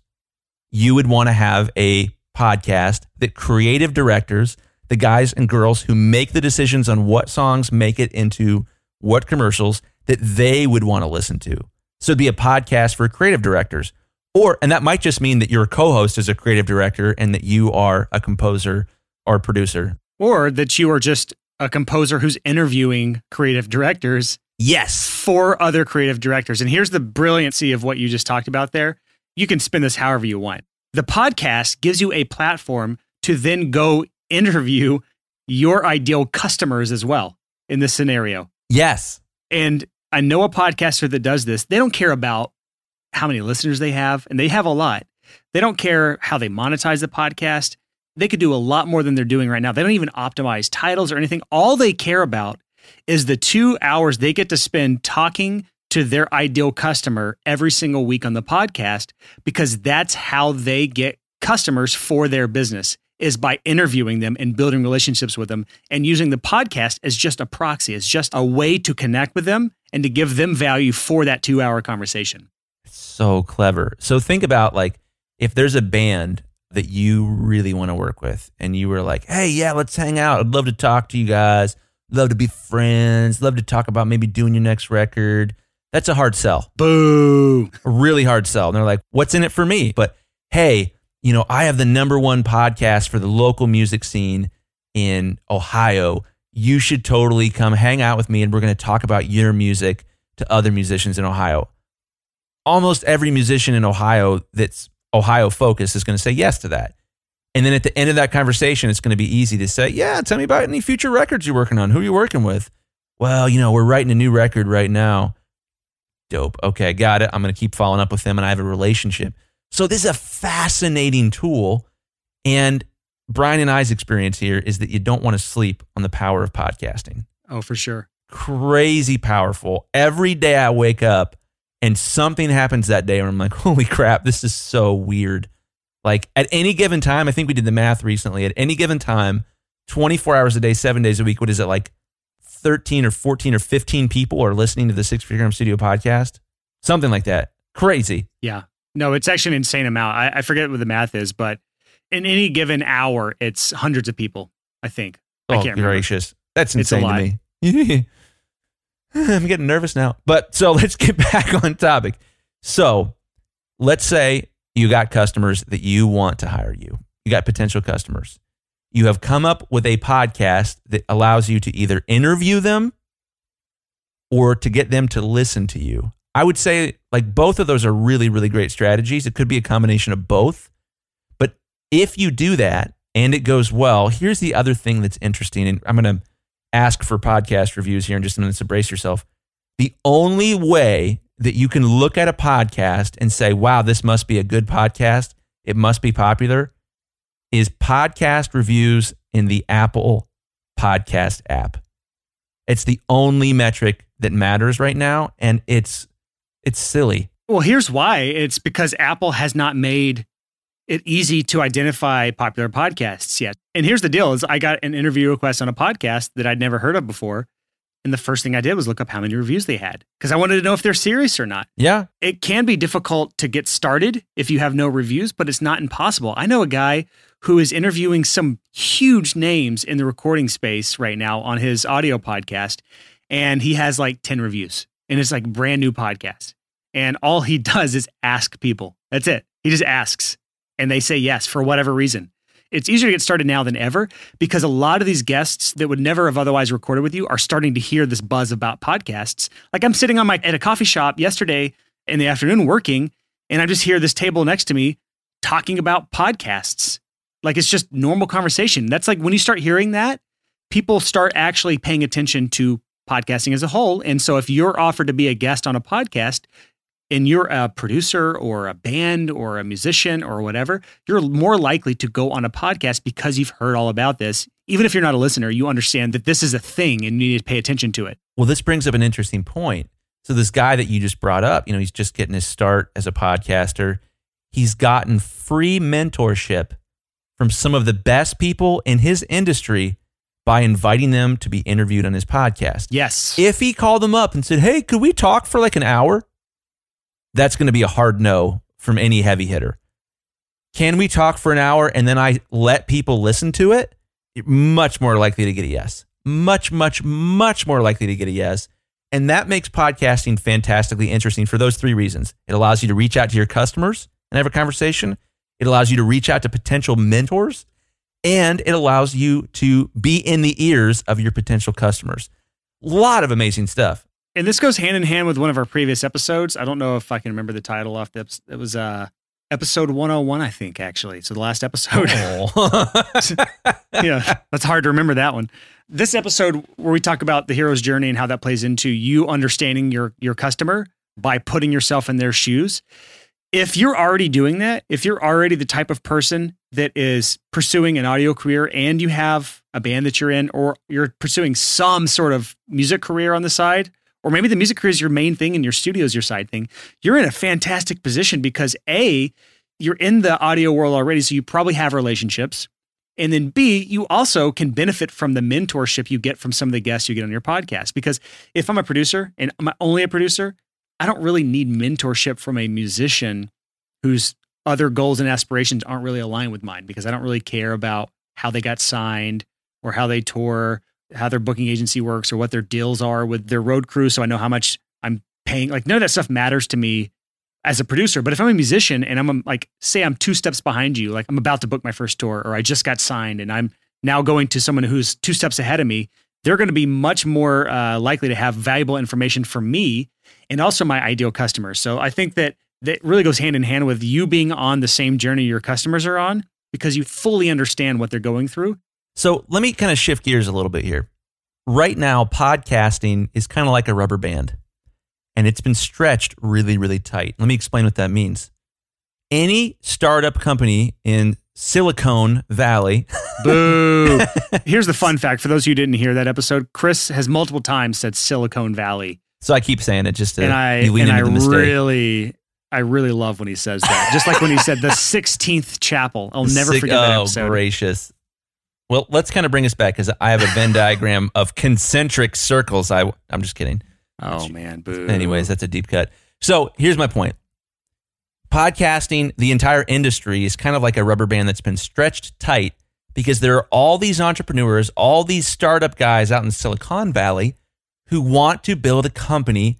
you would want to have a podcast that creative directors the guys and girls who make the decisions on what songs make it into what commercials that they would want to listen to. So it'd be a podcast for creative directors. Or, and that might just mean that your co host is a creative director and that you are a composer or producer. Or that you are just a composer who's interviewing creative directors. Yes. For other creative directors. And here's the brilliancy of what you just talked about there. You can spin this however you want. The podcast gives you a platform to then go interview your ideal customers as well. in this scenario. Yes. And I know a podcaster that does this. They don't care about how many listeners they have, and they have a lot. They don't care how they monetize the podcast. They could do a lot more than they're doing right now. They don't even optimize titles or anything. All they care about is the two hours they get to spend talking to their ideal customer every single week on the podcast because that's how they get customers for their business is by interviewing them and building relationships with them and using the podcast as just a proxy, as just a way to connect with them and to give them value for that two hour conversation. So clever. So think about like if there's a band that you really want to work with and you were like, hey, yeah, let's hang out. I'd love to talk to you guys. Love to be friends. Love to talk about maybe doing your next record. That's a hard sell. Boo. A really hard sell. And they're like, what's in it for me? But hey, you know, I have the number one podcast for the local music scene in Ohio. You should totally come hang out with me and we're going to talk about your music to other musicians in Ohio. Almost every musician in Ohio that's Ohio focused is going to say yes to that. And then at the end of that conversation, it's going to be easy to say, Yeah, tell me about any future records you're working on. Who are you working with? Well, you know, we're writing a new record right now. Dope. Okay, got it. I'm going to keep following up with them and I have a relationship. So this is a fascinating tool. And Brian and I's experience here is that you don't want to sleep on the power of podcasting. Oh, for sure. Crazy powerful. Every day I wake up and something happens that day where I'm like, holy crap, this is so weird. Like at any given time, I think we did the math recently. At any given time, 24 hours a day, seven days a week, what is it like 13 or 14 or 15 people are listening to the Six Figure Studio podcast? Something like that. Crazy. Yeah. No, it's actually an insane amount. I, I forget what the math is, but in any given hour, it's hundreds of people. I think. I Oh, can't remember. gracious. That's insane to me. I'm getting nervous now. But so let's get back on topic. So let's say you got customers that you want to hire you, you got potential customers. You have come up with a podcast that allows you to either interview them or to get them to listen to you. I would say like both of those are really, really great strategies. It could be a combination of both. But if you do that and it goes well, here's the other thing that's interesting. And I'm going to ask for podcast reviews here in just a minute, so brace yourself. The only way that you can look at a podcast and say, wow, this must be a good podcast, it must be popular, is podcast reviews in the Apple podcast app. It's the only metric that matters right now. And it's it's silly. Well, here's why. It's because Apple has not made it easy to identify popular podcasts yet. And here's the deal is I got an interview request on a podcast that I'd never heard of before. And the first thing I did was look up how many reviews they had because I wanted to know if they're serious or not. Yeah. It can be difficult to get started if you have no reviews, but it's not impossible. I know a guy who is interviewing some huge names in the recording space right now on his audio podcast, and he has like 10 reviews, and it's like brand new podcast. And all he does is ask people. That's it. He just asks, and they say yes for whatever reason. It's easier to get started now than ever because a lot of these guests that would never have otherwise recorded with you are starting to hear this buzz about podcasts. Like I'm sitting on my at a coffee shop yesterday in the afternoon working, and I just hear this table next to me talking about podcasts. Like it's just normal conversation. That's like when you start hearing that, people start actually paying attention to podcasting as a whole. And so if you're offered to be a guest on a podcast, and you're a producer or a band or a musician or whatever, you're more likely to go on a podcast because you've heard all about this. Even if you're not a listener, you understand that this is a thing and you need to pay attention to it. Well, this brings up an interesting point. So this guy that you just brought up, you know, he's just getting his start as a podcaster. He's gotten free mentorship from some of the best people in his industry by inviting them to be interviewed on his podcast. Yes. If he called them up and said, "Hey, could we talk for like an hour?" That's going to be a hard no from any heavy hitter. Can we talk for an hour and then I let people listen to it? You're much more likely to get a yes. Much, much, much more likely to get a yes. And that makes podcasting fantastically interesting for those three reasons. It allows you to reach out to your customers and have a conversation. It allows you to reach out to potential mentors and it allows you to be in the ears of your potential customers. A lot of amazing stuff. And this goes hand in hand with one of our previous episodes. I don't know if I can remember the title off the. It was uh episode 101, I think, actually. So the last episode. Oh. yeah, that's hard to remember that one. This episode where we talk about the hero's journey and how that plays into you understanding your your customer by putting yourself in their shoes. If you're already doing that, if you're already the type of person that is pursuing an audio career and you have a band that you're in or you're pursuing some sort of music career on the side, or maybe the music career is your main thing and your studio is your side thing, you're in a fantastic position because A, you're in the audio world already, so you probably have relationships. And then B, you also can benefit from the mentorship you get from some of the guests you get on your podcast. Because if I'm a producer and I'm only a producer, I don't really need mentorship from a musician whose other goals and aspirations aren't really aligned with mine because I don't really care about how they got signed or how they tour, how their booking agency works or what their deals are with their road crew. So I know how much I'm paying. Like none of that stuff matters to me as a producer. But if I'm a musician and I'm um, like, say I'm two steps behind you, like I'm about to book my first tour or I just got signed and I'm now going to someone who's two steps ahead of me, they're going to be much more uh, likely to have valuable information for me and also my ideal customers. So I think that that really goes hand in hand with you being on the same journey your customers are on because you fully understand what they're going through. So let me kind of shift gears a little bit here. Right now, podcasting is kind of like a rubber band and it's been stretched really, really tight. Let me explain what that means. Any startup company in Silicon Valley. Boo. Here's the fun fact for those who didn't hear that episode Chris has multiple times said Silicon Valley. So I keep saying it just to and I, and I really, I really love when he says that. Just like when he said the 16th chapel. I'll never forget that oh, episode. gracious. Well, let's kind of bring us back because I have a Venn diagram of concentric circles. I, I'm just kidding. Oh, man. Boo. Anyways, that's a deep cut. So here's my point. Podcasting, the entire industry is kind of like a rubber band that's been stretched tight because there are all these entrepreneurs, all these startup guys out in Silicon Valley who want to build a company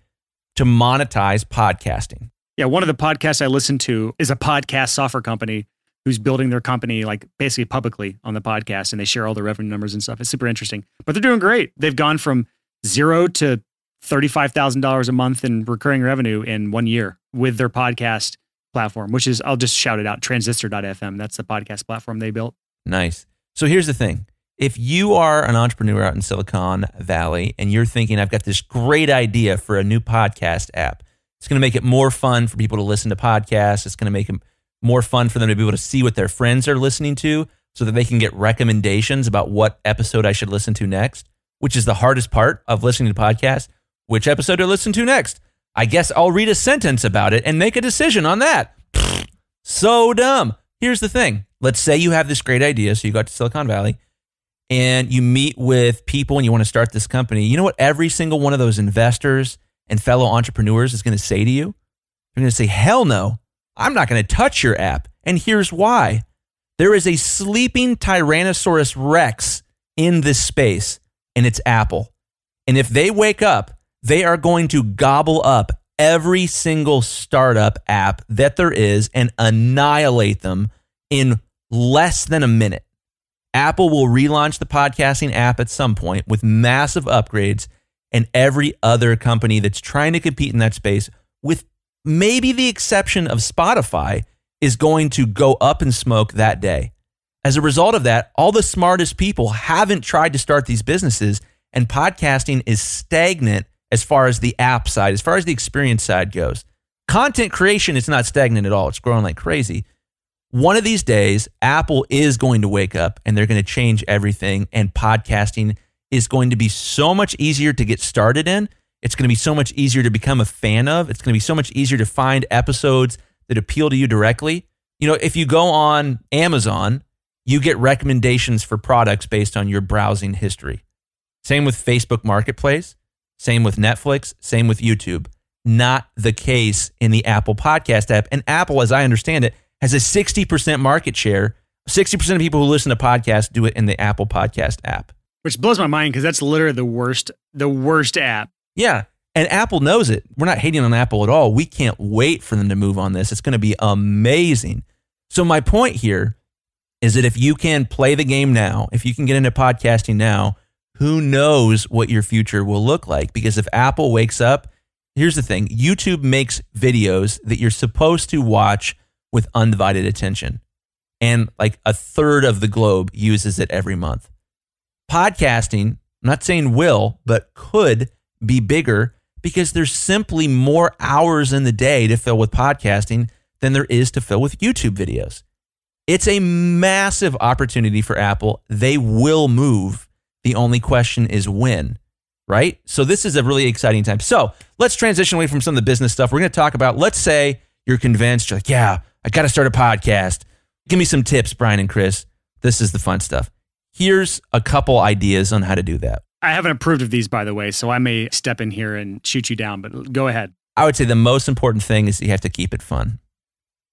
to monetize podcasting. Yeah, one of the podcasts I listen to is a podcast software company who's building their company like basically publicly on the podcast and they share all the revenue numbers and stuff. It's super interesting. But they're doing great. They've gone from zero to $35,000 a month in recurring revenue in one year with their podcast platform, which is, I'll just shout it out transistor.fm. That's the podcast platform they built. Nice. So here's the thing. If you are an entrepreneur out in Silicon Valley and you're thinking, I've got this great idea for a new podcast app, it's going to make it more fun for people to listen to podcasts. It's going to make it more fun for them to be able to see what their friends are listening to so that they can get recommendations about what episode I should listen to next, which is the hardest part of listening to podcasts. Which episode to listen to next? I guess I'll read a sentence about it and make a decision on that. So dumb. Here's the thing. Let's say you have this great idea. So you got to Silicon Valley and you meet with people and you want to start this company. You know what every single one of those investors and fellow entrepreneurs is going to say to you? They're going to say, hell no, I'm not going to touch your app. And here's why there is a sleeping Tyrannosaurus Rex in this space, and it's Apple. And if they wake up, they are going to gobble up every single startup app that there is and annihilate them in less than a minute. Apple will relaunch the podcasting app at some point with massive upgrades, and every other company that's trying to compete in that space, with maybe the exception of Spotify, is going to go up in smoke that day. As a result of that, all the smartest people haven't tried to start these businesses, and podcasting is stagnant as far as the app side, as far as the experience side goes. Content creation is not stagnant at all, it's growing like crazy. One of these days, Apple is going to wake up and they're going to change everything, and podcasting is going to be so much easier to get started in. It's going to be so much easier to become a fan of. It's going to be so much easier to find episodes that appeal to you directly. You know, if you go on Amazon, you get recommendations for products based on your browsing history. Same with Facebook Marketplace, same with Netflix, same with YouTube. Not the case in the Apple Podcast app. And Apple, as I understand it, has a 60% market share. 60% of people who listen to podcasts do it in the Apple Podcast app. Which blows my mind because that's literally the worst, the worst app. Yeah. And Apple knows it. We're not hating on Apple at all. We can't wait for them to move on this. It's going to be amazing. So, my point here is that if you can play the game now, if you can get into podcasting now, who knows what your future will look like? Because if Apple wakes up, here's the thing YouTube makes videos that you're supposed to watch with undivided attention. And like a third of the globe uses it every month. Podcasting, I'm not saying will, but could be bigger because there's simply more hours in the day to fill with podcasting than there is to fill with YouTube videos. It's a massive opportunity for Apple. They will move. The only question is when, right? So this is a really exciting time. So let's transition away from some of the business stuff. We're going to talk about, let's say you're convinced, you're like, yeah, I got to start a podcast. Give me some tips, Brian and Chris. This is the fun stuff. Here's a couple ideas on how to do that. I haven't approved of these, by the way, so I may step in here and shoot you down, but go ahead. I would say the most important thing is you have to keep it fun.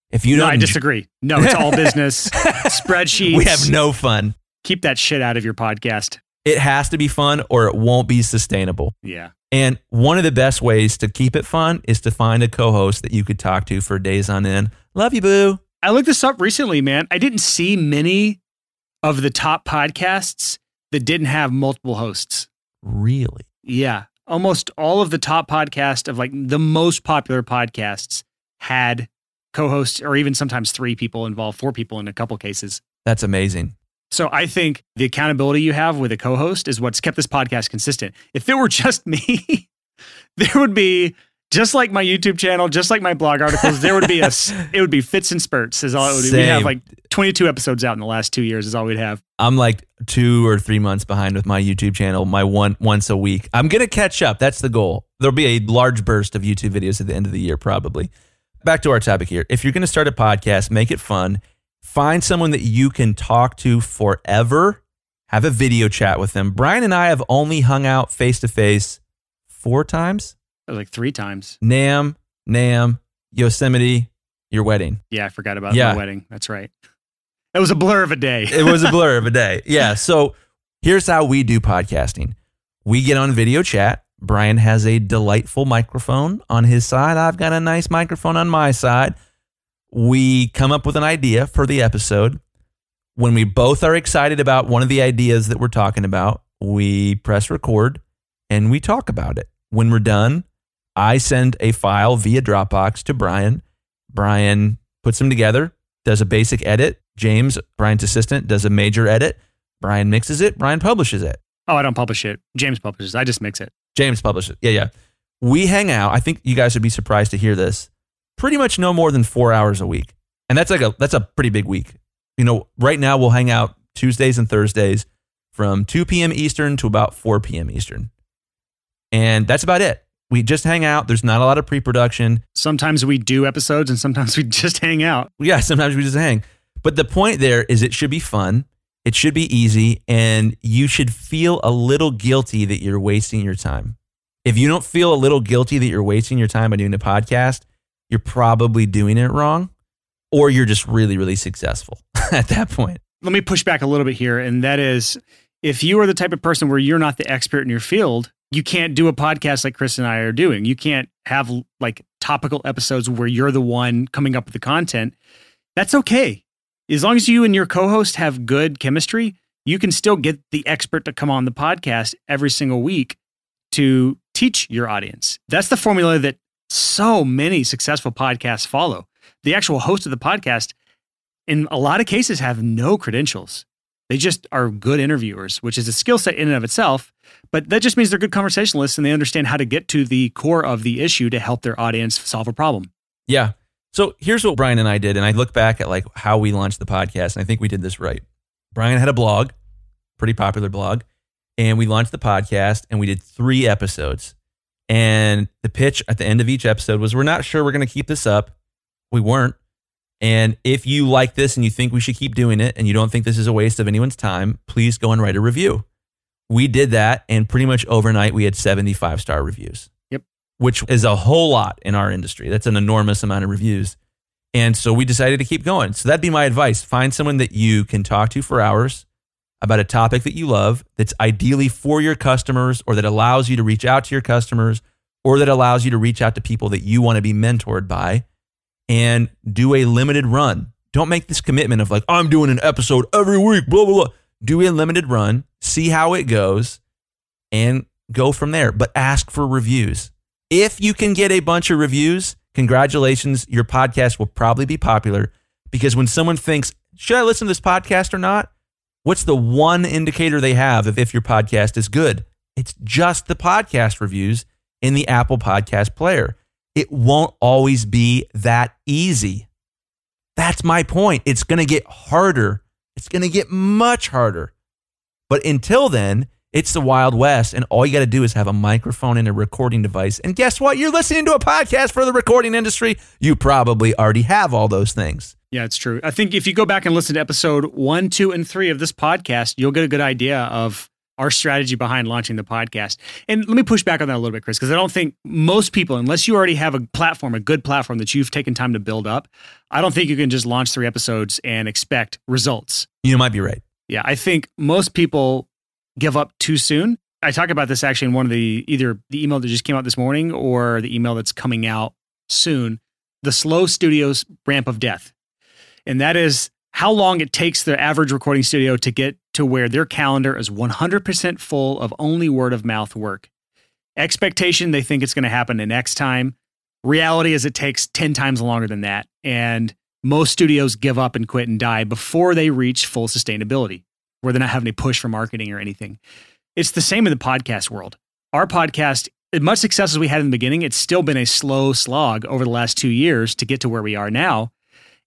If you No, don't, I disagree. No, it's all business. Spreadsheets. we have no fun. Keep that shit out of your podcast. It has to be fun or it won't be sustainable. Yeah. And one of the best ways to keep it fun is to find a co-host that you could talk to for days on end. Love you, boo. I looked this up recently, man. I didn't see many of the top podcasts that didn't have multiple hosts. Really? Yeah. Almost all of the top podcasts of like the most popular podcasts had co-hosts or even sometimes three people involved, four people in a couple cases. That's amazing. So I think the accountability you have with a co-host is what's kept this podcast consistent. If it were just me, there would be just like my YouTube channel, just like my blog articles, there would be a it would be fits and spurts is all it would be. We'd have like 22 episodes out in the last 2 years is all we'd have. I'm like two or three months behind with my YouTube channel, my one once a week. I'm gonna catch up. That's the goal. There'll be a large burst of YouTube videos at the end of the year, probably. Back to our topic here. If you're gonna start a podcast, make it fun. Find someone that you can talk to forever. Have a video chat with them. Brian and I have only hung out face to face four times. Like 3 times. NAMM, NAMM, Yosemite, your wedding. Yeah, I forgot about Yeah. my wedding. That's right. It was a blur of a day. it was a blur of a day. Yeah. So here's how we do podcasting we get on video chat. Brian has a delightful microphone on his side. I've got a nice microphone on my side. We come up with an idea for the episode. When we both are excited about one of the ideas that we're talking about, we press record and we talk about it. When we're done, I send a file via Dropbox to Brian. Brian puts them together, does a basic edit. James, Brian's assistant, does a major edit. Brian mixes it. Brian publishes it. Oh, I don't publish it. James publishes. I just mix it. James publishes. Yeah, yeah. We hang out. I think you guys would be surprised to hear this. Pretty much no more than four hours a week, and that's like a that's a pretty big week. You know, right now we'll hang out Tuesdays and Thursdays from 2 p.m. Eastern to about 4 p.m. Eastern, and that's about it. We just hang out. There's not a lot of pre-production. Sometimes we do episodes and sometimes we just hang out. Yeah, sometimes we just hang. But the point there is it should be fun. It should be easy and you should feel a little guilty that you're wasting your time. If you don't feel a little guilty that you're wasting your time by doing a podcast, you're probably doing it wrong or you're just really really successful at that point. Let me push back a little bit here. And that is if you are the type of person where you're not the expert in your field, you can't do a podcast like Chris and I are doing. You can't have like topical episodes where you're the one coming up with the content. That's okay. As long as you and your co host have good chemistry, you can still get the expert to come on the podcast every single week to teach your audience. That's the formula that so many successful podcasts follow. The actual host of the podcast, in a lot of cases, have no credentials. They just are good interviewers, which is a skill set in and of itself. But that just means they're good conversationalists and they understand how to get to the core of the issue to help their audience solve a problem. Yeah. So here's what Brian and I did and I look back at like how we launched the podcast and I think we did this right. Brian had a blog, pretty popular blog, and we launched the podcast and we did 3 episodes. And the pitch at the end of each episode was we're not sure we're going to keep this up. We weren't. And if you like this and you think we should keep doing it and you don't think this is a waste of anyone's time, please go and write a review. We did that and pretty much overnight we had 75 star reviews. Yep. Which is a whole lot in our industry. That's an enormous amount of reviews. And so we decided to keep going. So that'd be my advice. Find someone that you can talk to for hours about a topic that you love that's ideally for your customers or that allows you to reach out to your customers or that allows you to reach out to people that you want to be mentored by and do a limited run. Don't make this commitment of like, I'm doing an episode every week, blah, blah, blah. Do a limited run, see how it goes, and go from there. But ask for reviews. If you can get a bunch of reviews, congratulations, your podcast will probably be popular because when someone thinks, should I listen to this podcast or not? What's the one indicator they have of if your podcast is good? It's just the podcast reviews in the Apple Podcast player. It won't always be that easy. That's my point. It's going to get harder. It's going to get much harder. But until then, it's the Wild West, and all you got to do is have a microphone and a recording device. And guess what? You're listening to a podcast for the recording industry. You probably already have all those things. Yeah, it's true. I think if you go back and listen to episode one, two, and three of this podcast, you'll get a good idea of our strategy behind launching the podcast. And let me push back on that a little bit, Chris, because I don't think most people, unless you already have a platform, a good platform that you've taken time to build up, I don't think you can just launch three episodes and expect results. You might be right. Yeah, I think most people give up too soon. I talk about this actually in one of the either the email that just came out this morning or the email that's coming out soon. The slow studios ramp of death. And that is how long it takes the average recording studio to get to where their calendar is 100% full of only word of mouth work. Expectation, they think it's going to happen in X time. Reality is it takes 10 times longer than that. And most studios give up and quit and die before they reach full sustainability where they're not having to push for marketing or anything. It's the same in the podcast world. Our podcast, as much success as we had in the beginning, it's still been a slow slog over the last two years to get to where we are now.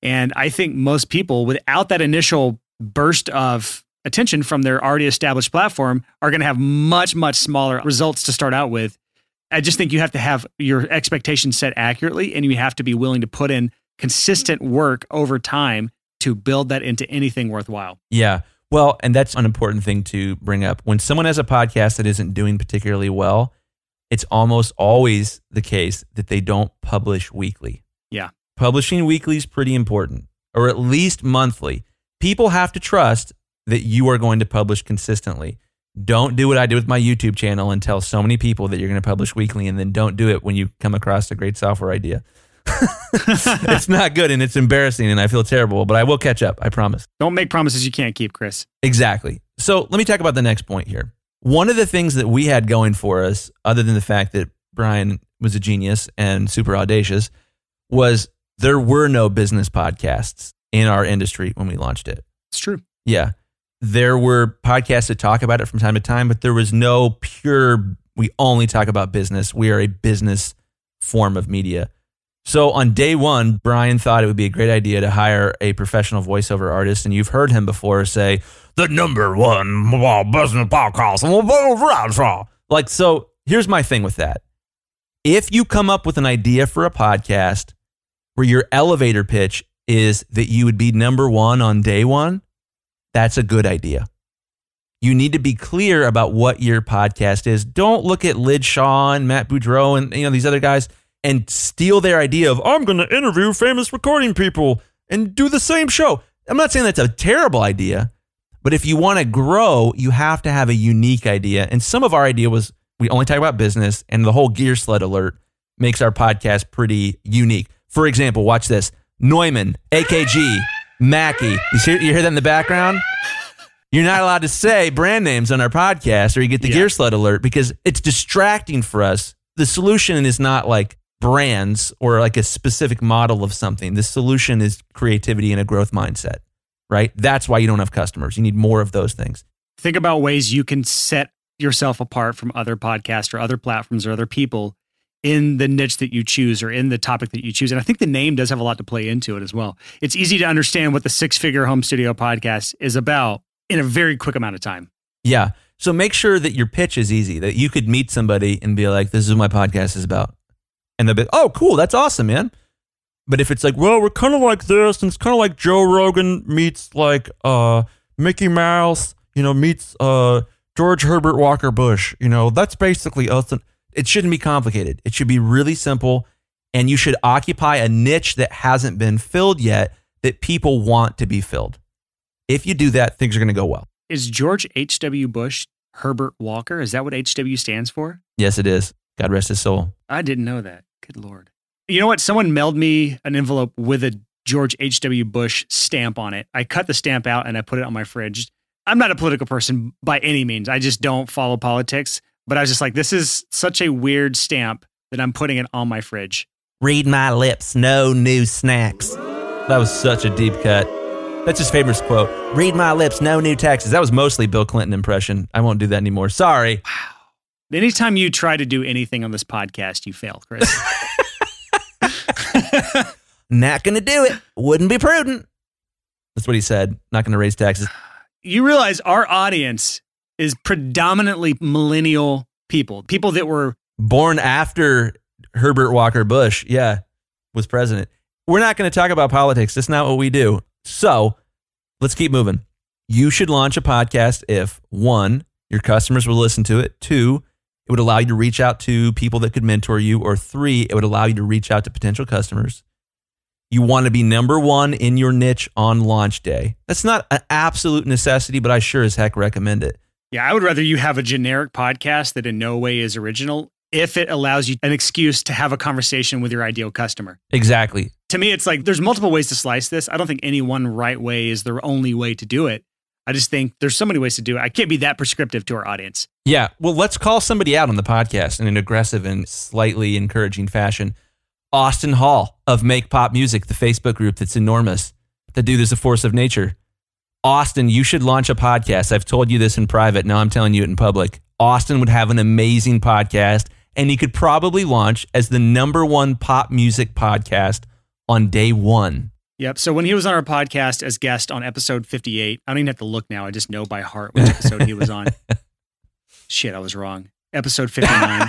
And I think most people, without that initial burst of attention from their already established platform, are going to have much, much smaller results to start out with. I just think you have to have your expectations set accurately and you have to be willing to put in consistent work over time to build that into anything worthwhile. Yeah. Well, and that's an important thing to bring up. When someone has a podcast that isn't doing particularly well, it's almost always the case that they don't publish weekly. Publishing weekly is pretty important, or at least monthly. People have to trust that you are going to publish consistently. Don't do what I did with my YouTube channel and tell so many people that you're going to publish weekly, and then don't do it when you come across a great software idea. it's not good and it's embarrassing and I feel terrible, but I will catch up. I promise. Don't make promises you can't keep, Chris. Exactly. So let me talk about the next point here. One of the things that we had going for us, other than the fact that Brian was a genius and super audacious, was there were no business podcasts in our industry when we launched it. It's true. Yeah. There were podcasts that talk about it from time to time, but there was no pure, we only talk about business. We are a business form of media. So on day one, Brian thought it would be a great idea to hire a professional voiceover artist. And you've heard him before say, the number one business podcast. Like, so here's my thing with that. If you come up with an idea for a podcast where your elevator pitch is that you would be number one on day one, that's a good idea. You need to be clear about what your podcast is. Don't look at Lij Shaw and Matt Boudreau and you know these other guys and steal their idea of I'm going to interview famous recording people and do the same show. I'm not saying that's a terrible idea, but if you want to grow, you have to have a unique idea. And some of our idea was we only talk about business, and the whole gear sled alert makes our podcast pretty unique. For example, watch this Neumann, AKG, Mackie. You, see, you hear that in the background? You're not allowed to say brand names on our podcast or you get the yeah. gear sled alert because it's distracting for us. The solution is not like brands or like a specific model of something. The solution is creativity and a growth mindset, right? That's why you don't have customers. You need more of those things. Think about ways you can set yourself apart from other podcasts or other platforms or other people in the niche that you choose or in the topic that you choose. And I think the name does have a lot to play into it as well. It's easy to understand what the six figure home studio podcast is about in a very quick amount of time. Yeah. So make sure that your pitch is easy, that you could meet somebody and be like, this is what my podcast is about and they'll be, oh, cool, that's awesome, man. But if it's like, well, we're kind of like this, and it's kind of like Joe Rogan meets like uh, Mickey Mouse, you know, meets uh, George Herbert Walker Bush, you know, that's basically us. It shouldn't be complicated. It should be really simple, and you should occupy a niche that hasn't been filled yet that people want to be filled. If you do that, things are going to go well. Is George H.W. Bush Herbert Walker? Is that what HW stands for? Yes, it is. God rest his soul. I didn't know that. Good Lord. You know what? Someone mailed me an envelope with a George H.W. Bush stamp on it. I cut the stamp out and I put it on my fridge. I'm not a political person by any means. I just don't follow politics. But I was just like, this is such a weird stamp that I'm putting it on my fridge. Read my lips, no new snacks. That was such a deep cut. That's his famous quote. Read my lips, no new taxes. That was mostly Bill Clinton impression. I won't do that anymore. Sorry. Wow. Anytime you try to do anything on this podcast, you fail, Chris. Not gonna do it. Wouldn't be prudent. That's what he said. Not gonna raise taxes. you realize our audience is predominantly millennial people, people that were Born after Herbert Walker Bush, yeah, was president. We're not going to talk about politics. That's not what we do. So let's keep moving. You should launch a podcast if one, your customers will listen to it, two, it would allow you to reach out to people that could mentor you, or three, it would allow you to reach out to potential customers. You want to be number one in your niche on launch day. That's not an absolute necessity, but I sure as heck recommend it. Yeah, I would rather you have a generic podcast that in no way is original if it allows you an excuse to have a conversation with your ideal customer. Exactly. To me, it's like there's multiple ways to slice this. I don't think any one right way is the only way to do it. I just think there's so many ways to do it. I can't be that prescriptive to our audience. Yeah. Well, let's call somebody out on the podcast in an aggressive and slightly encouraging fashion. Austin Hull of Make Pop Music, the Facebook group that's enormous. The dude is a force of nature. Austin, you should launch a podcast. I've told you this in private. Now I'm telling you it in public. Austin would have an amazing podcast, and he could probably launch as the number one pop music podcast on day one. Yep. So when he was on our podcast as guest on episode 58, I don't even have to look now. I just know by heart which episode he was on. Shit, I was wrong. Episode 59.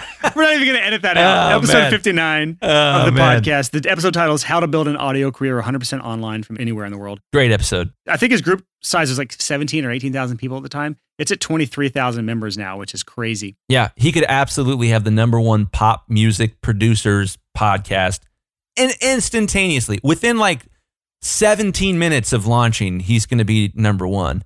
We're not even going to edit that out. Oh, episode man. 59 Oh, of the man. podcast. The episode title is How to Build an Audio Career 100% Online from Anywhere in the World. Great episode. I think his group size was like 17 or 18,000 people at the time. It's at 23,000 members now, which is crazy. Yeah, he could absolutely have the number one pop music producers podcast and instantaneously within like 17 minutes of launching, he's going to be number one.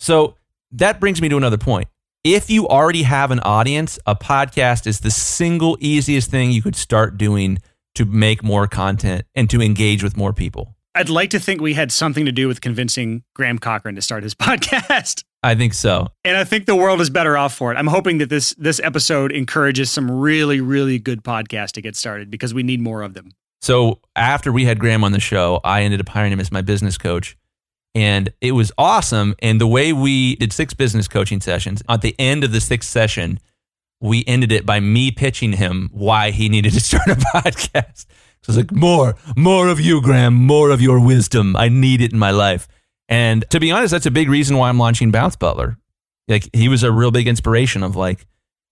So that brings me to another point. If you already have an audience, a podcast is the single easiest thing you could start doing to make more content and to engage with more people. I'd like to think we had something to do with convincing Graham Cochrane to start his podcast. I think so. And I think the world is better off for it. I'm hoping that this this episode encourages some really, really good podcasts to get started because we need more of them. So after we had Graham on the show, I ended up hiring him as my business coach. And it was awesome. And the way we did six business coaching sessions, at the end of the sixth session, we ended it by me pitching him why he needed to start a podcast. So I was like, more, more of you, Graham, more of your wisdom. I need it in my life. And to be honest, that's a big reason why I'm launching Bounce Butler. Like he was a real big inspiration of like,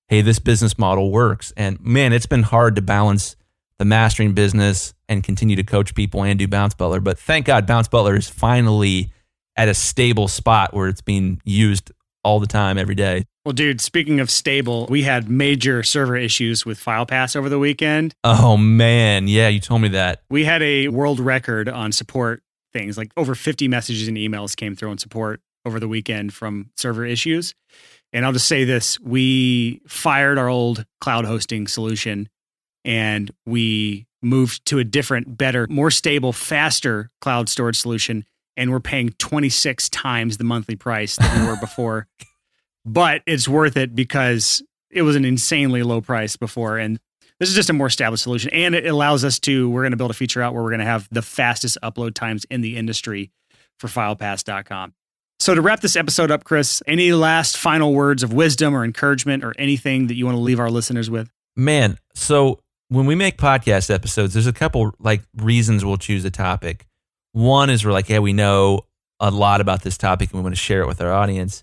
hey, this business model works. And man, it's been hard to balance the mastering business and continue to coach people and do Bounce Butler. But thank God Bounce Butler is finally at a stable spot where it's being used all the time, every day. Well, dude, speaking of stable, we had major server issues with FilePass over the weekend. Oh man, yeah, you told me that. We had a world record on support things, like over 50 messages and emails came through on support over the weekend from server issues. And I'll just say this we fired our old cloud hosting solution and we moved to a different, better, more stable, faster cloud storage solution. And we're paying 26 times the monthly price that we were before. But it's worth it because it was an insanely low price before. And this is just a more established solution. And it allows us to, we're going to build a feature out where we're going to have the fastest upload times in the industry for filepass.com. So to wrap this episode up, Chris, any last final words of wisdom or encouragement or anything that you want to leave our listeners with? Man, so when we make podcast episodes, there's a couple like reasons we'll choose a topic. One is we're like, yeah, we know a lot about this topic and we want to share it with our audience.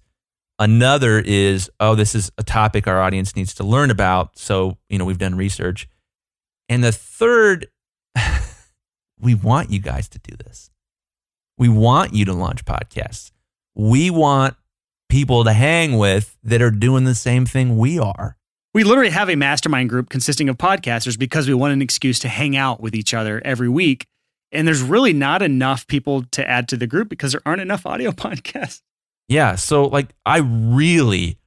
Another is, oh, this is a topic our audience needs to learn about. So, you know, we've done research. And the third, we want you guys to do this. We want you to launch podcasts. We want people to hang with that are doing the same thing we are. We literally have a mastermind group consisting of podcasters because we want an excuse to hang out with each other every week. And there's really not enough people to add to the group because there aren't enough audio podcasts. Yeah. So like I really,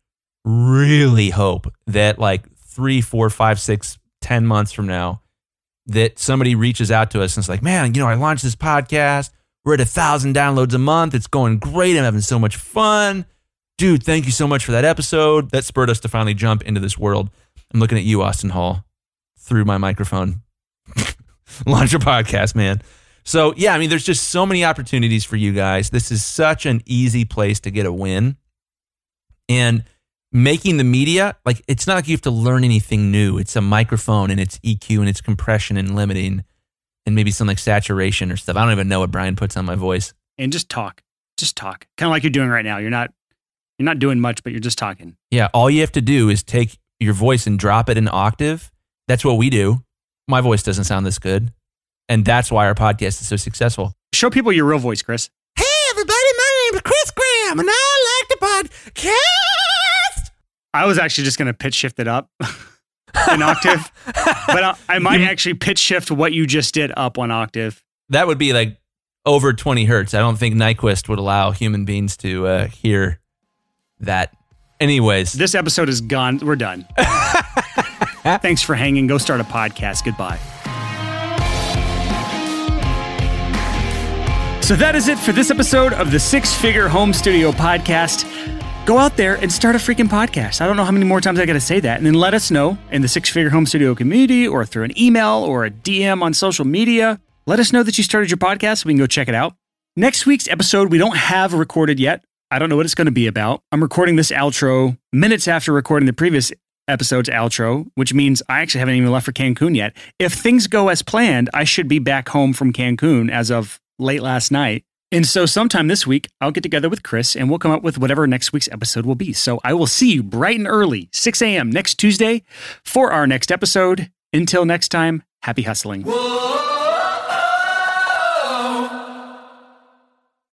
really hope that like three, four, five, six, ten months from now, that somebody reaches out to us and it's like, man, you know, I launched this podcast. We're at a thousand downloads a month. It's going great. I'm having so much fun. Dude, thank you so much for that episode. That spurred us to finally jump into this world. I'm looking at you, Austin Hull. through my microphone. Launch a podcast, man. So, yeah, I mean, there's just so many opportunities for you guys. This is such an easy place to get a win. And making the media, like, it's not like you have to learn anything new. It's a microphone and it's EQ and it's compression and limiting and maybe some like saturation or stuff. I don't even know what Brian puts on my voice. And just talk. Just talk. Kind of like you're doing right now. You're not you're not doing much, but you're just talking. Yeah, all you have to do is take your voice and drop it an octave. That's what we do. My voice doesn't sound this good. And that's why our podcast is so successful. Show people your real voice, Chris. Hey, everybody, my name is Chris Graham, and I like the podcast. I was actually just going to pitch shift it up an octave, but I, I might actually pitch shift what you just did up one octave. That would be like over 20 hertz. I don't think Nyquist would allow human beings to uh, hear that. Anyways, This episode is gone. We're done. Thanks for hanging. Go start a podcast. Goodbye. So that is it for this episode of the Six Figure Home Studio Podcast. Go out there and start a freaking podcast. I don't know how many more times I got to say that. And then let us know in the Six Figure Home Studio community or through an email or a DM on social media. Let us know that you started your podcast so we can go check it out. Next week's episode, we don't have recorded yet. I don't know what it's going to be about. I'm recording this outro minutes after recording the previous episode's outro, which means I actually haven't even left for Cancun yet. If things go as planned, I should be back home from Cancun as of late last night. And so, sometime this week, I'll get together with Chris and we'll come up with whatever next week's episode will be. So, I will see you bright and early, 6 a.m. next Tuesday for our next episode. Until next time, happy hustling. Whoa.